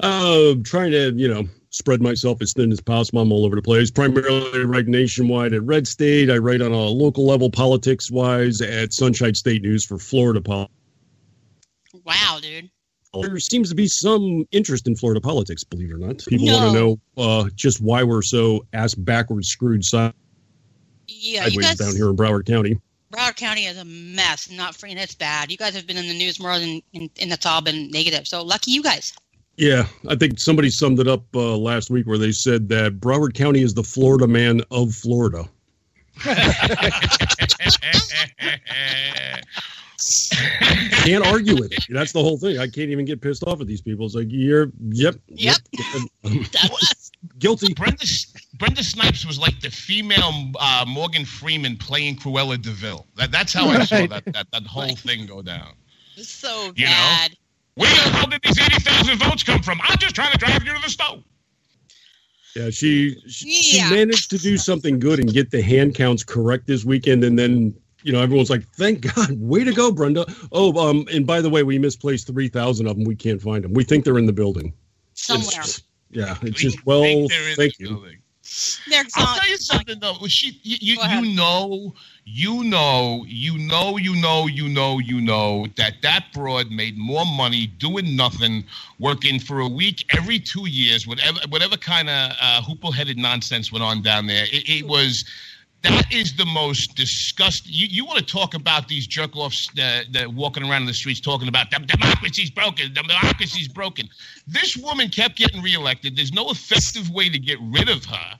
Speaker 20: Uh, trying to, you know, spread myself as thin as possible. I'm all over the place. Primarily, I write nationwide at Red State. I write on a local level, politics wise, at Sunshine State News for Florida politics.
Speaker 10: Wow, dude.
Speaker 20: There seems to be some interest in Florida politics, believe it or not. People
Speaker 10: No.
Speaker 20: want to know uh, just why we're so ass backwards screwed sideways
Speaker 10: Yeah, you guys.
Speaker 20: down here in Broward County.
Speaker 10: Broward County is a mess. Not free, and it's bad. You guys have been in the news more than, and, and it's all been negative. So lucky you guys.
Speaker 20: Yeah, I think somebody summed it up uh, last week where they said that Broward County is the Florida man of Florida. can't argue with it. That's the whole thing. I can't even get pissed off at these people. It's like you're, yep,
Speaker 10: yep,
Speaker 20: guilty.
Speaker 17: Brenda Brenda Snipes was like the female uh, Morgan Freeman playing Cruella de Vil. That, that's how I saw that, that that whole thing go down.
Speaker 10: So
Speaker 17: You know?
Speaker 10: bad.
Speaker 17: Where the hell did these eighty thousand votes come from? I'm just trying to drive you to the stove.
Speaker 20: Yeah, she she,
Speaker 10: Yeah.
Speaker 20: she managed to do something good and get the hand counts correct this weekend, and then you know everyone's like, "Thank God, way to go, Brenda." Oh, um, and by the way, we misplaced three thousand of them. We can't find them. We think they're in the building.
Speaker 10: Somewhere.
Speaker 20: Yeah, it's just well, thank
Speaker 17: the
Speaker 20: you.
Speaker 10: They're
Speaker 17: I'll tell you something though. She, you, you, you know, you know, you know, you know, you know, you know that that broad made more money doing nothing, working for a week every two years, whatever, whatever kind of uh, hoople-headed nonsense went on down there. It, it was. That is the most disgusting. You, you want to talk about these jerk offs that, that walking around in the streets talking about democracy's broken, democracy's broken. This woman kept getting reelected. There's no effective way to get rid of her.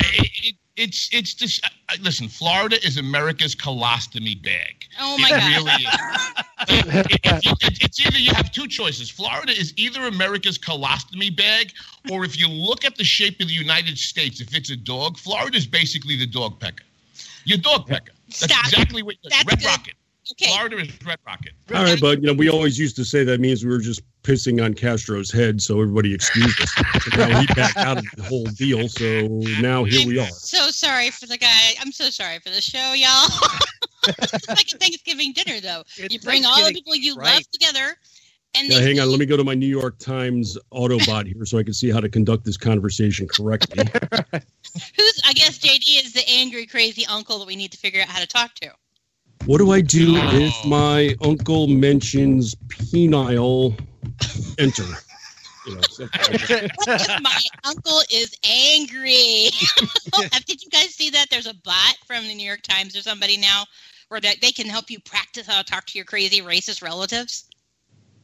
Speaker 17: It- it- it's it's just uh, uh, listen. Florida is America's colostomy bag.
Speaker 10: Oh my
Speaker 17: it
Speaker 10: God.
Speaker 17: really is. It- it- it- it's either you have two choices. Florida is either America's colostomy bag, or if you look at the shape of the United States, if it's a dog, Florida is basically the dog pecker. Your dog pecker. That's
Speaker 10: Stop.
Speaker 17: exactly what
Speaker 10: That's
Speaker 17: Red
Speaker 10: good.
Speaker 17: Rocket.
Speaker 10: Okay.
Speaker 17: Florida is Red Rocket.
Speaker 20: All right, but you know, we always used to say that means we were just pissing on Castro's head, so everybody excused us. So now he backed out of the whole deal, so now here we are.
Speaker 10: So sorry for the guy. I'm so sorry for the show, y'all. it's like a Thanksgiving dinner, though. you bring all the people you love together, and
Speaker 20: Yeah,
Speaker 10: they
Speaker 20: hang on. Let me go to my New York Times Autobot here so I can see how to conduct this conversation correctly.
Speaker 10: who's I guess JD is the angry, crazy uncle that we need to figure out how to talk to.
Speaker 20: What do I do if oh. my uncle mentions penile enter? You know, like that.
Speaker 10: What if my uncle is angry? Did you guys see that? There's a bot from the New York Times or somebody now where that they can help you practice how to talk to your crazy racist relatives.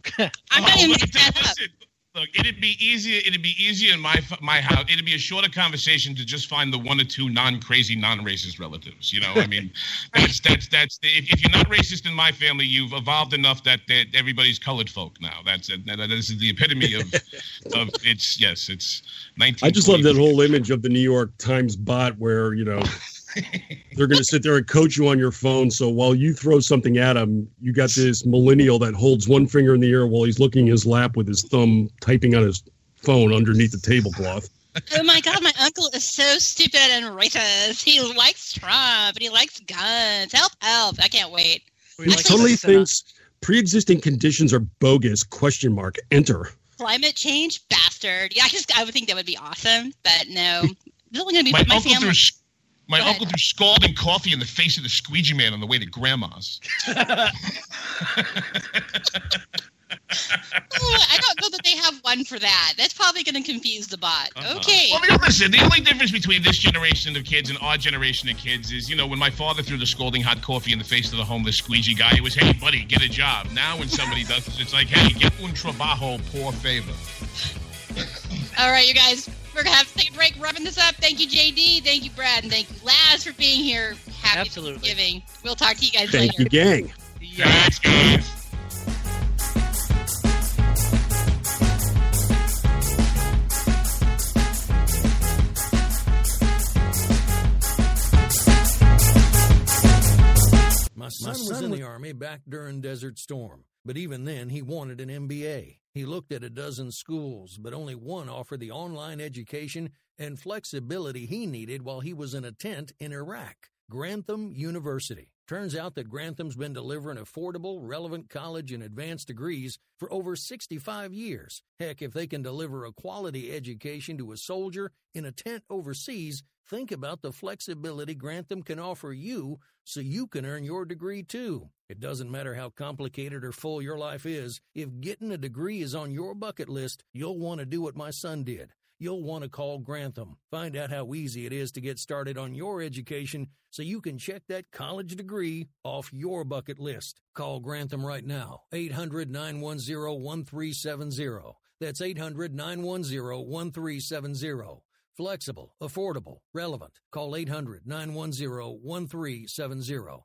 Speaker 10: I'm not
Speaker 17: Oh,
Speaker 10: even
Speaker 17: look
Speaker 10: that
Speaker 17: that.
Speaker 10: up.
Speaker 17: Listen, look, it'd be easier. It'd be easier in my my house. It'd be a shorter conversation to just find the one or two non-crazy, non-racist relatives. You know, I mean, that's that's that's. The, if, if you're not racist in my family, you've evolved enough that, that everybody's colored folk now. That's it. That, this is the epitome of of it's yes, it's 19.
Speaker 20: I just love that whole image of the New York Times bot where, you know, they're going to sit there and coach you on your phone. So while you throw something at them, you got this millennial that holds one finger in the air while he's looking his lap with his thumb typing on his phone underneath the tablecloth.
Speaker 10: Oh my god, my uncle is so stupid and racist. He likes Trump and he likes guns. Help, help. I can't wait.
Speaker 20: He totally thinks pre-existing conditions are bogus. Question mark. Enter.
Speaker 10: Climate change, bastard. Yeah, I just I would think that would be awesome, but no. It's only gonna be
Speaker 17: My
Speaker 10: for my
Speaker 17: uncle
Speaker 10: family.
Speaker 17: threw s- my
Speaker 10: Go ahead.
Speaker 17: uncle threw scalding coffee in the face of the squeegee man on the way to grandma's.
Speaker 10: Oh, I don't know that they have one for that. That's probably going to confuse the bot. Uh-huh. Okay.
Speaker 17: Well, you know, listen, the only difference between this generation of kids and our generation of kids is, you know, when my father threw the scalding hot coffee in the face of the homeless squeegee guy, it was, hey, buddy, get a job. Now, when somebody does this, it's like, hey, get un trabajo, por favor.
Speaker 10: All right, you guys. We're going to have to take a break wrapping this up. Thank you, JD. Thank you, Brad. And thank you, Laz, for being here. Happy
Speaker 19: Absolutely.
Speaker 10: Thanksgiving. We'll talk to you guys
Speaker 20: Thank
Speaker 10: later.
Speaker 20: you, gang.
Speaker 17: Thanks, guys.
Speaker 5: My son, was in the Army back during Desert Storm, but even then he wanted an MBA. He looked at a dozen schools, but only one offered the online education and flexibility he needed while he was in a tent in Iraq Grantham University. Turns out that Grantham's been delivering affordable, relevant college and advanced degrees for over 65 years. Heck, if they can deliver a quality education to a soldier in a tent overseas, think about the flexibility Grantham can offer you so you can earn your degree too. It doesn't matter how complicated or full your life is, if getting a degree is on your bucket list, you'll want to do what my son did. You'll want to call Grantham. Find out how easy it is to get started on your education so you can check that college degree off your bucket list. Call Grantham right now, 800 910 1370. That's 800 910 1370. Flexible, affordable, relevant. Call 800 910 1370.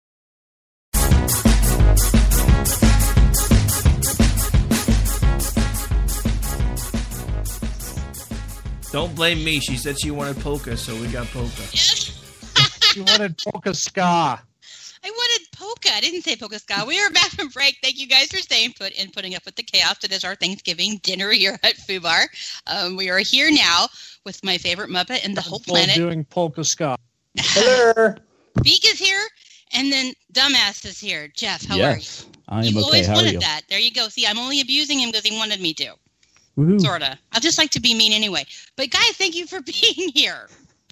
Speaker 4: Don't blame me. She said she wanted polka, so we got polka.
Speaker 11: she wanted polka ska.
Speaker 10: I wanted polka. I didn't say polka ska. We are back from break. Thank you guys for staying put and putting up with the chaos that is our Thanksgiving dinner here at Foo Bar. Um, we are here now with my favorite Muppet in the whole planet.
Speaker 11: doing polka ska.
Speaker 21: Hello.
Speaker 10: Beak is here, and then Dumbass is here. Jeff, how are you?
Speaker 21: yes, I am
Speaker 10: you
Speaker 21: okay.
Speaker 10: always
Speaker 21: How are
Speaker 10: wanted
Speaker 21: you?
Speaker 10: that. There you go. See, I'm only abusing him because he wanted me to.
Speaker 21: Woohoo.
Speaker 10: Sorta. I just like to be mean anyway. But Guy, thank you for being here.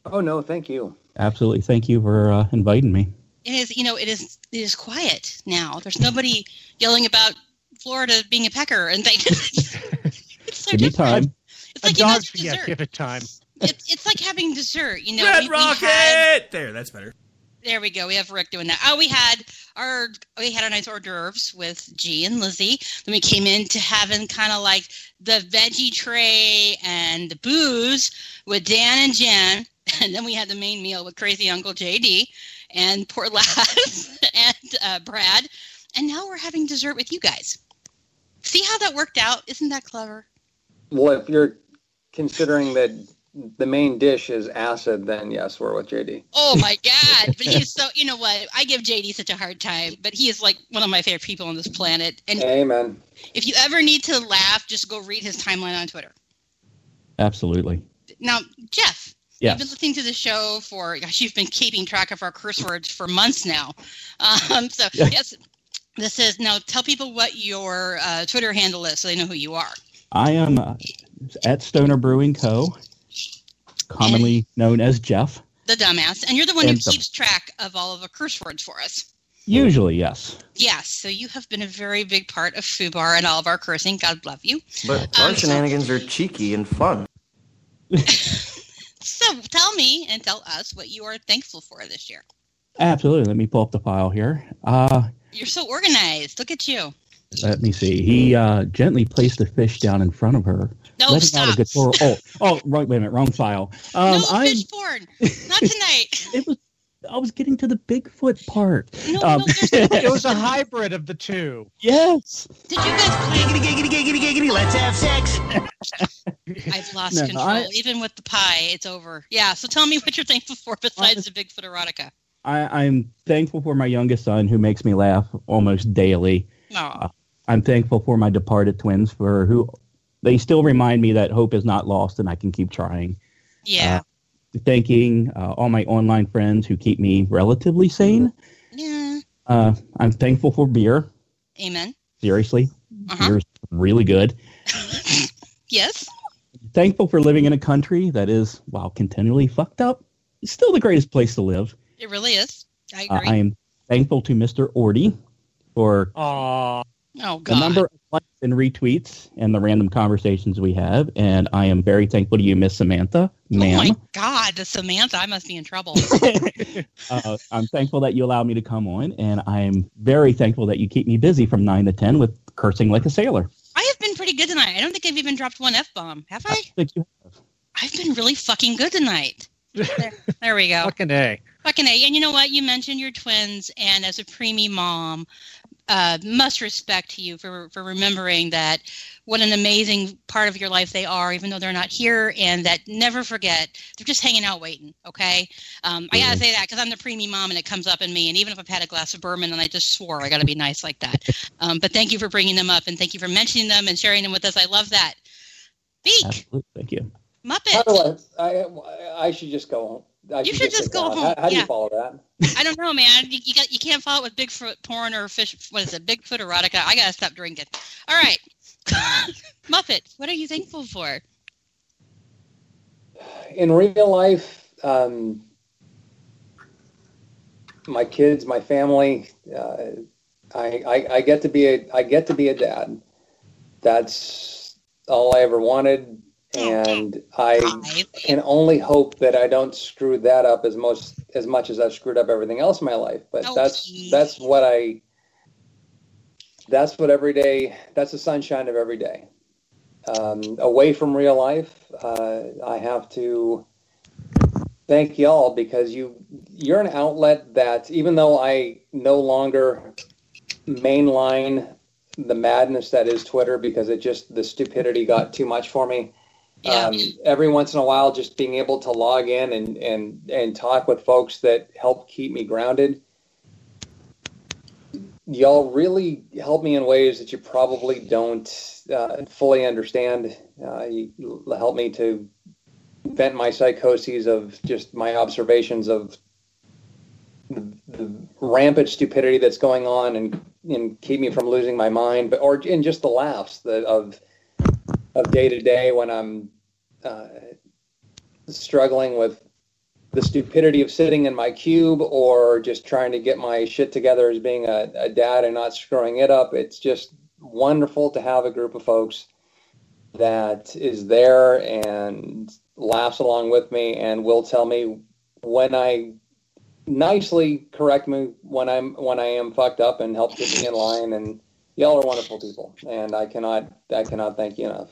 Speaker 21: Oh no, thank you. Absolutely, thank you for uh, inviting me.
Speaker 10: It is, you know, it is it is quiet now. There's nobody yelling about Florida being a pecker and things. it's so
Speaker 21: Give me
Speaker 10: different.
Speaker 21: time.
Speaker 10: It's
Speaker 11: A
Speaker 10: like you
Speaker 11: dog, yeah,
Speaker 10: dessert.
Speaker 11: give it time.
Speaker 10: It's, it's like having dessert, you know.
Speaker 4: Red
Speaker 10: we- we
Speaker 4: Rocket!
Speaker 10: had-
Speaker 4: There, that's better.
Speaker 10: There we go. We have Rick doing that. Oh, we had our we had our nice hors d'oeuvres with G and Lizzie. Then we came into having kind of like the veggie tray and the booze with Dan and Jen, and then we had the main meal with Crazy Uncle JD and poor Laz and uh, Brad, and now we're having dessert with you guys. See how that worked out? Isn't that clever?
Speaker 21: Well, if you're considering that the main dish is acid, then yes, we're with JD.
Speaker 10: Oh my god! But he's so you know what? I give JD such a hard time, but he is like one of my favorite people on this planet. And
Speaker 21: Amen.
Speaker 10: if you ever need to laugh, just go read his timeline on Twitter.
Speaker 21: Absolutely.
Speaker 10: Now, Jeff,
Speaker 21: Yes.
Speaker 10: you've been listening to the show for gosh, you've been keeping track of our curse words for months now. Um, so yes, this is now. Tell people what your uh, Twitter handle is, so they know who you are.
Speaker 21: I am uh, at Stoner Brewing Co., commonly known as Jeff.
Speaker 10: The dumbass, and you're the one who
Speaker 21: And the-
Speaker 10: keeps track of all of the curse words for us.
Speaker 21: Usually, yes.
Speaker 10: Yes, so you have been a very big part of Foo Bar and all of our cursing. God love you.
Speaker 22: But our shenanigans are cheeky and fun.
Speaker 10: So tell me and tell us what you are thankful for this year.
Speaker 21: Absolutely. Let me pull up the file here. Uh,
Speaker 10: You're so organized. Look at you.
Speaker 21: let me see. He uh, gently placed the fish down in front of her.
Speaker 10: No,
Speaker 21: letting
Speaker 10: stop.
Speaker 21: out a guitar. Oh, oh, right. Wait a minute. Wrong file. Um,
Speaker 10: no
Speaker 21: I
Speaker 10: fish porn. Not tonight.
Speaker 21: it was. I was getting to the Bigfoot part.
Speaker 10: No,
Speaker 21: Um,
Speaker 10: no, there's
Speaker 11: It was a hybrid of the two.
Speaker 21: yes.
Speaker 10: Did you guys
Speaker 22: Giggity, giggity, giggity, giggity, let's have sex.
Speaker 10: I've lost
Speaker 21: No,
Speaker 10: control.
Speaker 21: I-
Speaker 10: Even with the pie, it's over. Yeah, so tell me what you're thankful for besides the Bigfoot erotica.
Speaker 21: I, I'm thankful for my youngest son who makes me laugh almost daily.
Speaker 10: Aw.
Speaker 21: I'm thankful for my departed twins for who they still remind me that hope is not lost and I can keep trying.
Speaker 10: Yeah.
Speaker 21: Thanking uh, all my online friends who keep me relatively sane.
Speaker 10: yeah.
Speaker 21: Uh, I'm thankful for beer.
Speaker 10: Amen.
Speaker 21: Seriously,
Speaker 10: Uh-huh.
Speaker 21: beer's really good.
Speaker 10: Yes.
Speaker 21: Thankful for living in a country that is, while continually fucked up, is still the greatest place to live.
Speaker 10: It really is. I
Speaker 21: Uh,
Speaker 10: agree.
Speaker 21: I am thankful to Mr. Orty for
Speaker 11: Aw.
Speaker 10: Oh
Speaker 21: the number of likes and retweets and the random conversations we have. And I am very thankful to you, Miss Samantha, Ma'am.
Speaker 10: Oh my God, the Samantha, I must be in trouble.
Speaker 21: uh, I'm thankful that you allow me to come on, and I'm very thankful that you keep me busy from nine to ten with cursing like a sailor.
Speaker 10: I have been pretty good tonight. I don't think I've even dropped one F bomb. Have I?
Speaker 21: Think you-
Speaker 10: I've been really fucking good tonight. There, there we go.
Speaker 11: Fucking A.
Speaker 10: Fucking A. And you know what? You mentioned your twins, and as a preemie mom, uh, must respect to you for for remembering that what an amazing part of your life they are, even though they're not here, and that never forget they're just hanging out waiting. Okay, um, I gotta say that because I'm the preemie mom, and it comes up in me. And even if I've had a glass of bourbon and I just swore, I gotta be nice like that. Um, but thank you for bringing them up, and thank you for mentioning them and sharing them with us. I love that. Beak,
Speaker 21: Absolutely. Thank you.
Speaker 10: Muppet.
Speaker 23: How do I, I, I should just go home. I
Speaker 10: You should just go home,
Speaker 23: How, how do you follow that?
Speaker 10: I don't know, man. You, you got you can't follow it with Bigfoot porn or fish. What is it? Bigfoot erotica. I gotta stop drinking. All right, Muppet. What are you thankful for?
Speaker 23: In real life, um, my kids, my family, uh, I, I, I get to be a I get to be a dad. That's all I ever wanted, and I can only hope that I don't screw that up as most as much as I've screwed up everything else in my life. But that's that's what I that's what every day that's the sunshine of every day. Um, away from real life, uh, I have to thank y'all because you you're an outlet that even though I no longer mainline the madness that is Twitter because it just the stupidity got too much for me. Um, every once in a while, just being able to log in and, and, and talk with folks that help keep me grounded. Y'all really help me in ways that you probably don't uh, fully understand. Uh, you help me to vent my psychoses of just my observations of the, the rampant stupidity that's going on and, and keep me from losing my mind, but or in just the laughs that of of day to day when I'm uh, struggling with the stupidity of sitting in my cube or just trying to get my shit together as being a, a dad and not screwing it up. It's just wonderful to have a group of folks that is there and laughs along with me and will tell me when I nicely correct me when I'm when I am fucked up and help get me in line and y'all are wonderful people and I cannot I cannot thank you enough.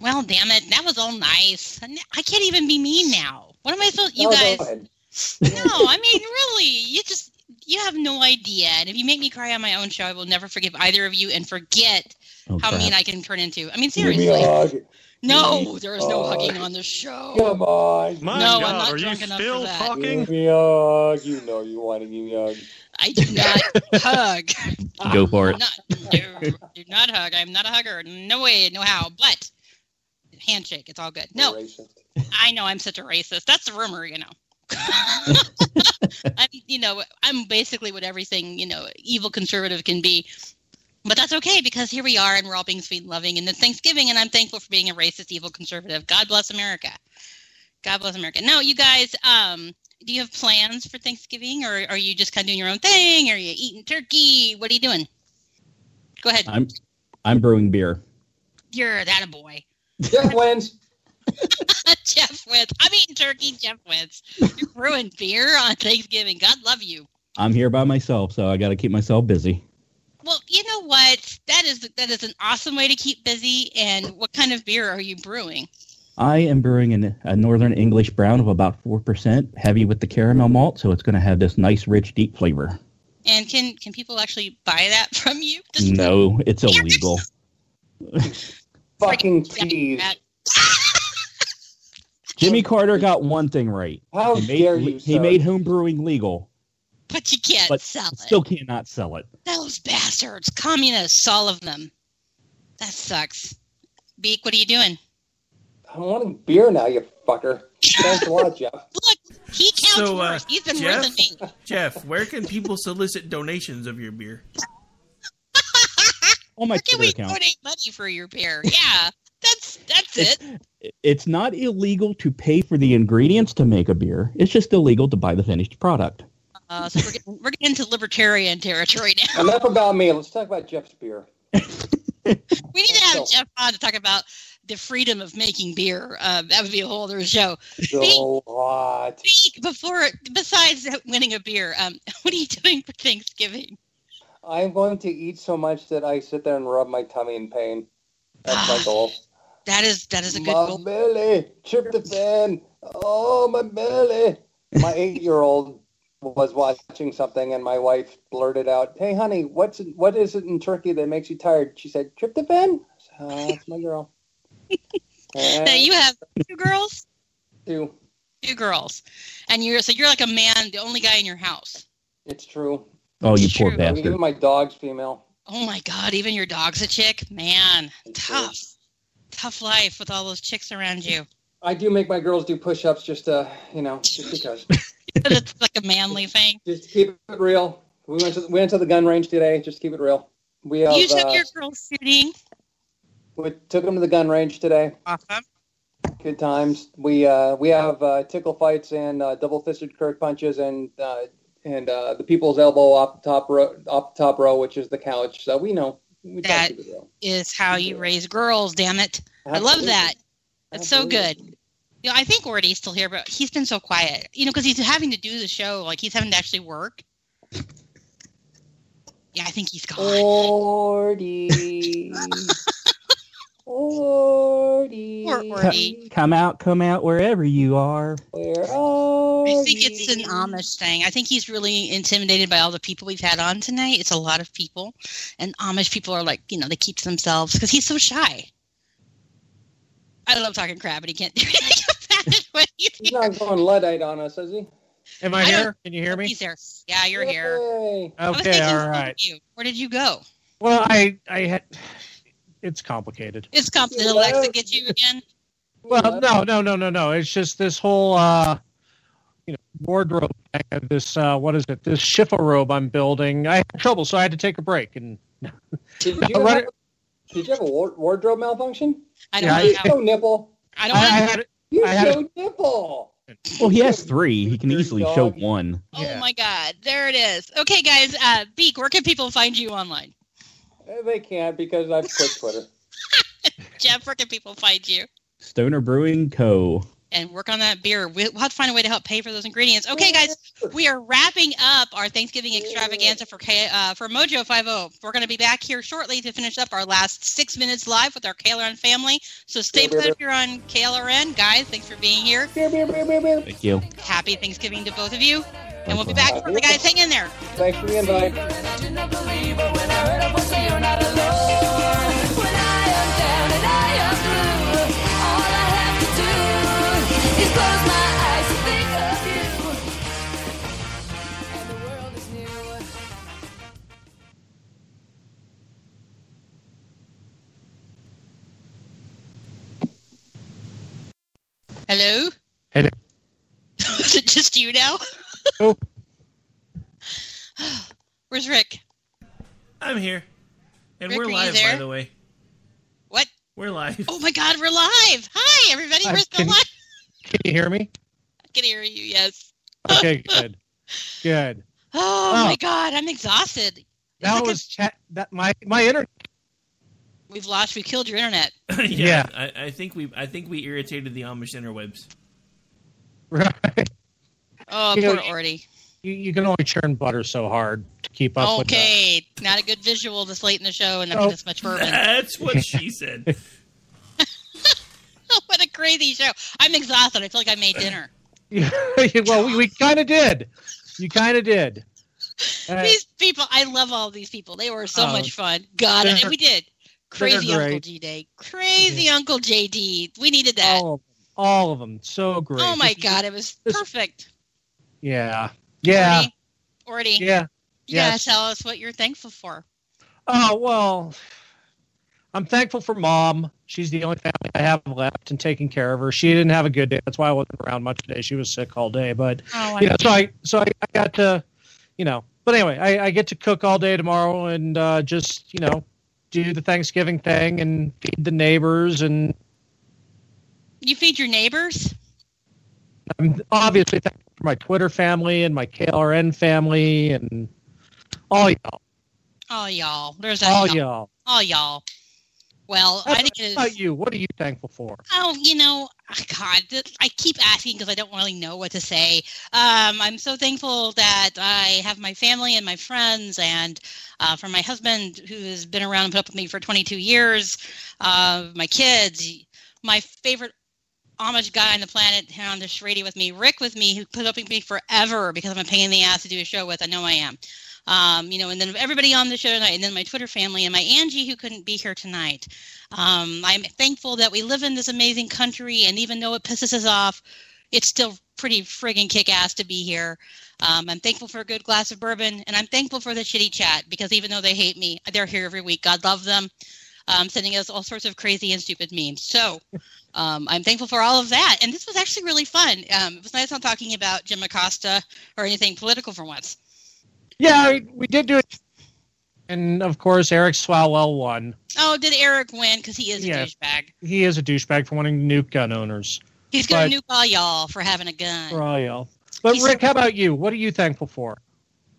Speaker 10: Well, damn it, that was all nice. I can't even be mean now. What am I supposed? You
Speaker 23: No,
Speaker 10: guys? No, I mean really, you just you have no idea. And if you make me cry on my own show, I will never forgive either of you and forget
Speaker 21: Oh,
Speaker 10: how
Speaker 21: crap.
Speaker 10: mean I can turn into. I mean
Speaker 23: Give me
Speaker 10: seriously.
Speaker 23: a hug.
Speaker 10: No, there is no
Speaker 23: Hug.
Speaker 10: hugging on the show.
Speaker 23: Come on.
Speaker 10: My No, I'm not are you drunk enough still for that. talking?
Speaker 23: Give me a hug. You know you want to give me a hug.
Speaker 10: I do not hug.
Speaker 21: Go for it.
Speaker 10: Not, no, do not hug. I'm not a hugger. No way, no how. But handshake, it's all good. No, I know I'm such a racist. That's the rumor, you know. I'm, you know, I'm basically what everything you know evil conservative can be. But that's okay because here we are and we're all being sweet and loving and it's Thanksgiving and I'm thankful for being a racist evil conservative. God bless America. God bless America. Now, you guys, um, do you have plans for Thanksgiving or are you just kind of doing your own thing? Are you eating turkey? What are you doing? Go ahead.
Speaker 21: I'm I'm brewing beer.
Speaker 10: You're that a boy.
Speaker 23: Jeff wins.
Speaker 10: Jeff wins. I'm eating turkey. Jeff wins. You're brewing beer on Thanksgiving. God love you.
Speaker 21: I'm here by myself, so I got to keep myself busy.
Speaker 10: Well, you know what? That is that is an awesome way to keep busy. And what kind of beer are you brewing?
Speaker 21: I am brewing an, a uh, Northern English brown of about 4%, heavy with the caramel malt, so it's going to have this nice, rich, deep flavor.
Speaker 10: And can can people actually buy that from you?
Speaker 21: No, it's illegal.
Speaker 23: Fucking cheese.
Speaker 21: Jimmy Carter got one thing right.
Speaker 23: How
Speaker 21: he made,
Speaker 23: dare you,
Speaker 21: He
Speaker 23: sir.
Speaker 21: made home brewing legal,
Speaker 10: But you can't
Speaker 21: but
Speaker 10: sell it.
Speaker 21: still cannot sell it.
Speaker 10: Those bastards, communists, all of them. That sucks. Beak, what are you doing?
Speaker 23: I'm wanting beer now, you fucker. Thanks a lot, Jeff.
Speaker 10: He counts
Speaker 18: So, uh,
Speaker 10: worse. He's been
Speaker 18: Jeff,
Speaker 10: worse than me.
Speaker 18: Jeff, where can people solicit donations of your beer?
Speaker 21: On my
Speaker 10: Can
Speaker 21: Twitter
Speaker 10: we
Speaker 21: account.
Speaker 10: donate money for your beer? Yeah, that's that's it.
Speaker 21: It's not illegal to pay for the ingredients to make a beer. It's just illegal to buy the finished product.
Speaker 10: Uh, so we're getting, we're getting into libertarian territory now.
Speaker 23: Enough about me. Let's talk about Jeff's beer.
Speaker 10: We need to have Jeff on to talk about the freedom of making beer. Uh, that would be a whole other show.
Speaker 23: So hot.
Speaker 10: Beak, before besides winning a beer, um, what are you doing for Thanksgiving?
Speaker 23: I'm going to eat so much that I sit there and rub my tummy in pain. That's my goal.
Speaker 10: That is that is a good
Speaker 23: my
Speaker 10: goal.
Speaker 23: belly, tryptophan. Oh, my belly. My eight-year-old was watching something, and my wife blurted out, "Hey, honey, what's what is it in turkey that makes you tired?" She said, "Tryptophan." So, uh, that's my girl. And
Speaker 10: Now you have two girls,
Speaker 23: two.
Speaker 10: two girls, and you're so you're like a man, the only guy in your house.
Speaker 23: It's true.
Speaker 21: Oh, you poor
Speaker 10: True.
Speaker 21: bastard.
Speaker 23: Even my dog's female.
Speaker 10: Oh my God! Even your dog's a chick, man. Tough, tough life with all those chicks around you.
Speaker 23: I do make my girls do push-ups just to, you know, just because.
Speaker 10: It's like a manly thing.
Speaker 23: just keep it real. We went to we went to the gun range today. Just keep it real. We have,
Speaker 10: you took
Speaker 23: uh,
Speaker 10: your girls shooting.
Speaker 23: We took them to the gun range today.
Speaker 10: Awesome.
Speaker 23: Good times. We uh, we have uh, tickle fights and uh, double fisted Kirk punches and uh, and uh, the people's elbow off the top row off the top row, which is the couch. So we know. We
Speaker 10: That
Speaker 23: to keep it real.
Speaker 10: is how you raise girls. Damn it! I love that. That's so good. You know, I think Ordy's still here, but he's been so quiet. You know, because he's having to do the show. Like he's having to actually work. Yeah, I think he's gone.
Speaker 23: Ordy. Ordy.
Speaker 10: Poor Ordy.
Speaker 21: Come out, come out wherever you are.
Speaker 23: Where are
Speaker 10: I think it's an Amish thing. I think he's really intimidated by all the people we've had on tonight. It's a lot of people, and Amish people are like, you know, they keep to themselves because he's so shy. I love talking crap, but he can't do anything about it. when he's
Speaker 23: He's not going luddite on us, is he?
Speaker 11: Am I,
Speaker 10: I
Speaker 11: here? Can you hear me?
Speaker 10: He's there. Yeah, you're here.
Speaker 23: Yay.
Speaker 10: I was
Speaker 11: Okay,
Speaker 10: thinking,
Speaker 11: all
Speaker 10: where
Speaker 11: right.
Speaker 10: did you? Where did you go?
Speaker 11: Well, I I had. It's complicated.
Speaker 10: It's complicated. Alexa get you again.
Speaker 11: Well, no, no, no, no, no. It's just this whole, uh, you know, wardrobe. thing, This, uh, what is it? This chifforobe I'm building. I had trouble, so I had to take a break. And
Speaker 23: Did you,
Speaker 11: run
Speaker 23: have,
Speaker 11: it-
Speaker 23: did you have a wardrobe malfunction?
Speaker 10: I
Speaker 11: don't Yeah,
Speaker 23: You
Speaker 11: I-
Speaker 23: show nipple.
Speaker 10: I don't
Speaker 11: I,
Speaker 10: want
Speaker 11: I
Speaker 10: to.
Speaker 11: had,
Speaker 23: You
Speaker 11: I had-
Speaker 23: showed nipple.
Speaker 21: Well, he has three. He can
Speaker 23: Dirty
Speaker 21: easily show
Speaker 23: dog.
Speaker 21: one.
Speaker 10: Oh my God! There it is. Okay, guys. Uh, Beak, where can people find you online?
Speaker 23: Eh, They can't because I've quit Twitter.
Speaker 10: Jeff, where can people find you?
Speaker 21: Stoner Brewing Co.
Speaker 10: and work on that beer. We'll we'll have to find a way to help pay for those ingredients. Okay, guys, we are wrapping up our Thanksgiving extravaganza for K, uh, for Mojo Five O. We're going to be back here shortly to finish up our last six minutes live with our KLRN family. So stay
Speaker 23: Beer, beer,
Speaker 10: put if you're on KLRN, guys. Thanks for being here.
Speaker 21: Thank you.
Speaker 10: Happy Thanksgiving to both of you, and we'll be back shortly, guys. Hang in there.
Speaker 23: Thanks for the invite.
Speaker 10: Hello.
Speaker 11: Hello.
Speaker 10: Is it just you now?
Speaker 11: Oh.
Speaker 10: Where's Rick?
Speaker 18: I'm here. And
Speaker 10: Rick,
Speaker 18: we're
Speaker 10: you
Speaker 18: live, by
Speaker 10: there?
Speaker 18: the way.
Speaker 10: What?
Speaker 18: We're live.
Speaker 10: Oh my God, we're live! Hi, everybody. We're still
Speaker 11: can-
Speaker 10: live.
Speaker 11: can you hear me?
Speaker 10: I can hear you. Yes.
Speaker 11: Okay, good, good.
Speaker 10: Oh,
Speaker 11: Oh.
Speaker 10: my God, I'm exhausted.
Speaker 11: That was chat. That my my internet.
Speaker 10: We've lost. We killed your internet.
Speaker 18: yeah,
Speaker 11: Yeah.
Speaker 18: I, I think we I think we irritated the Amish interwebs.
Speaker 11: Right.
Speaker 10: Oh,
Speaker 11: You know,
Speaker 10: poor Orty.
Speaker 11: You, you can only churn butter so hard to keep up with that.
Speaker 10: Okay, not a good visual this late in the show and after
Speaker 11: Oh.
Speaker 10: this much bourbon.
Speaker 18: That's what she said.
Speaker 10: what a crazy show! I'm exhausted. I feel like I made dinner.
Speaker 11: well, we, we kind of did. You kind of did. Uh,
Speaker 10: these people, I love all these people. They were so
Speaker 11: Oh,
Speaker 10: much fun. God, and we did. Crazy Uncle Day. Crazy Uncle JD. We needed that.
Speaker 11: all of them, all of them, so great.
Speaker 10: oh my God, it was
Speaker 11: this-
Speaker 10: perfect.
Speaker 11: Yeah, yeah,
Speaker 10: Orty,
Speaker 11: yeah.
Speaker 10: you gotta
Speaker 11: yes.
Speaker 10: tell us what you're thankful for.
Speaker 11: Oh well, I'm thankful for mom. She's the only family I have left and taking care of her. She didn't have a good day. That's why I wasn't around much today. She was sick all day. But
Speaker 10: Oh,
Speaker 11: you know, so I so I, I got to, you know. But anyway, I, I get to cook all day tomorrow and uh, just you know do the Thanksgiving thing and feed the neighbors and
Speaker 10: You feed your neighbors?
Speaker 11: I'm obviously thankful for my Twitter family and my KLRN family and all y'all.
Speaker 10: All y'all. There's.
Speaker 11: All
Speaker 10: y'all.
Speaker 11: y'all.
Speaker 10: Oh, y'all. Well,
Speaker 11: How
Speaker 10: I think it
Speaker 11: about you? What are you thankful for?
Speaker 10: Oh, you know, ah, God, I keep asking because I don't really know what to say. Um, I'm so thankful that I have my family and my friends, and uh, for my husband who has been around and put up with me for 22 years, uh, my kids, my favorite Amish guy on the planet here on this radio with me, Rick with me, who put up with me forever because I'm a pain in the ass to do a show with. I know I am. Um, you know, and then everybody on the show tonight, and then my Twitter family, and my Angie who couldn't be here tonight. Um, I'm thankful that we live in this amazing country, and even though it pisses us off, it's still pretty friggin' kick ass to be here. Um, I'm thankful for a good glass of bourbon, and I'm thankful for the shitty chat because even though they hate me, they're here every week. God love them, um, sending us all sorts of crazy and stupid memes. So um, I'm thankful for all of that. And this was actually really fun. Um, it was nice not talking about Jim Acosta or anything political for once.
Speaker 11: Yeah, we, we did do it. And of course, Eric Swalwell won.
Speaker 10: Oh, did Eric win? Because he is
Speaker 11: Yeah.
Speaker 10: a douchebag.
Speaker 11: He is a douchebag for wanting to nuke gun owners.
Speaker 10: He's going to nuke all y'all for having a gun.
Speaker 11: For all y'all. But
Speaker 10: He's-
Speaker 11: Rick, how about you? What are you thankful for?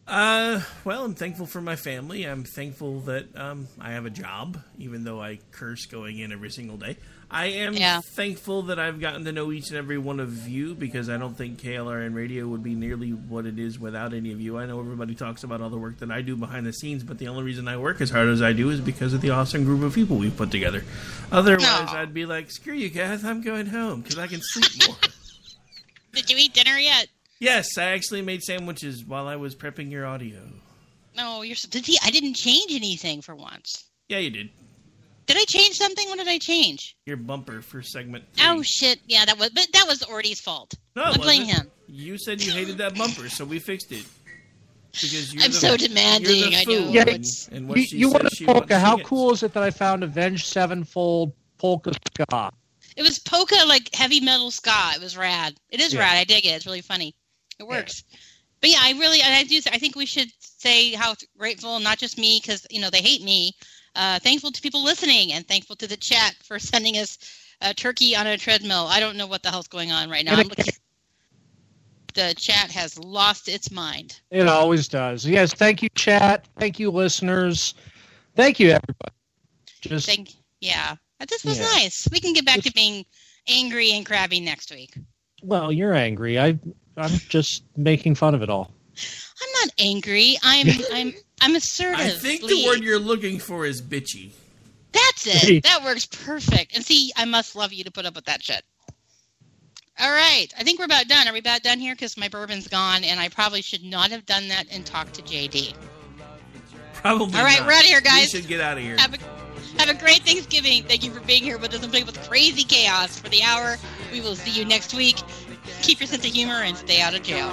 Speaker 4: Uh, well, I'm thankful for my family. I'm thankful that um, I have a job, even though I curse going in every single day. I am
Speaker 10: Yeah.
Speaker 4: thankful that I've gotten to know each and every one of you because I don't think KLRN Radio would be nearly what it is without any of you. I know everybody talks about all the work that I do behind the scenes, but the only reason I work as hard as I do is because of the awesome group of people we've put together. Otherwise, I'd be like, screw you, Kath, I'm going home because I can sleep more.
Speaker 10: Did you eat dinner yet?
Speaker 4: yes, I actually made sandwiches while I was prepping your audio.
Speaker 10: No, you're. so- Did he? I didn't change anything for once.
Speaker 4: Yeah, you did.
Speaker 10: Did I change something? What did I change?
Speaker 4: Your bumper for segment.
Speaker 10: Oh shit! Yeah, that was. But that was Orty's fault.
Speaker 4: No,
Speaker 10: I
Speaker 4: it
Speaker 10: blame him.
Speaker 4: You said you hated that bumper, so we fixed it. Because you're
Speaker 10: I'm
Speaker 4: the,
Speaker 10: so demanding,
Speaker 4: You're the
Speaker 10: I
Speaker 4: fool,
Speaker 10: know.
Speaker 11: Yeah,
Speaker 4: and, and what
Speaker 11: you,
Speaker 4: she
Speaker 11: you want
Speaker 4: she
Speaker 11: a polka?
Speaker 4: wanted
Speaker 11: How cool is it that I found Avenged Sevenfold polka ska?
Speaker 10: It was polka like heavy metal ska. It was rad. It is
Speaker 11: Yeah.
Speaker 10: rad. I dig it. It's really funny. It works. But yeah, I really, I do. I think we should say how grateful, not just me, because you know they hate me. Uh, thankful to people listening, and thankful to the chat for sending us a turkey on a treadmill. I don't know what the hell's going on right now. I'm looking, the chat has lost its mind.
Speaker 11: It always does. Yes, thank you, chat. Thank you, listeners. Thank you, everybody. Just
Speaker 10: Thank, yeah, But this was
Speaker 11: Yeah.
Speaker 10: nice. We can get back to being angry and crabby next week.
Speaker 11: well, you're angry. I I'm just making fun of it all.
Speaker 10: I'm not angry. I'm I'm I'm assertive.
Speaker 4: I think the word you're looking for is bitchy.
Speaker 10: That's it. That works perfect. And see, I must love you to put up with that shit. All right. I think we're about done. Are we about done here? Because my bourbon's gone, and I probably should not have done that and talked to JD.
Speaker 4: Probably.
Speaker 10: All right,
Speaker 4: not.
Speaker 10: we're out of here, guys.
Speaker 4: We should get out of here.
Speaker 10: Have a, have a great Thanksgiving. Thank you for being here with us and playing with crazy chaos for the hour. We will see you next week. Keep your sense of humor and stay out of jail.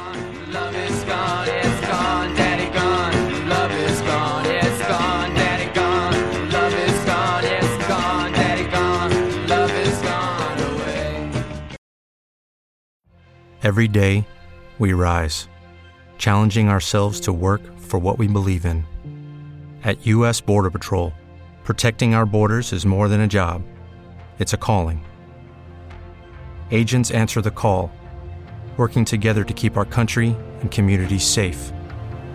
Speaker 24: Every day, we rise, challenging ourselves to work for what we believe in. At U.S. Border Patrol, protecting our borders is more than a job, it's a calling. Agents answer the call, working together to keep our country and communities safe.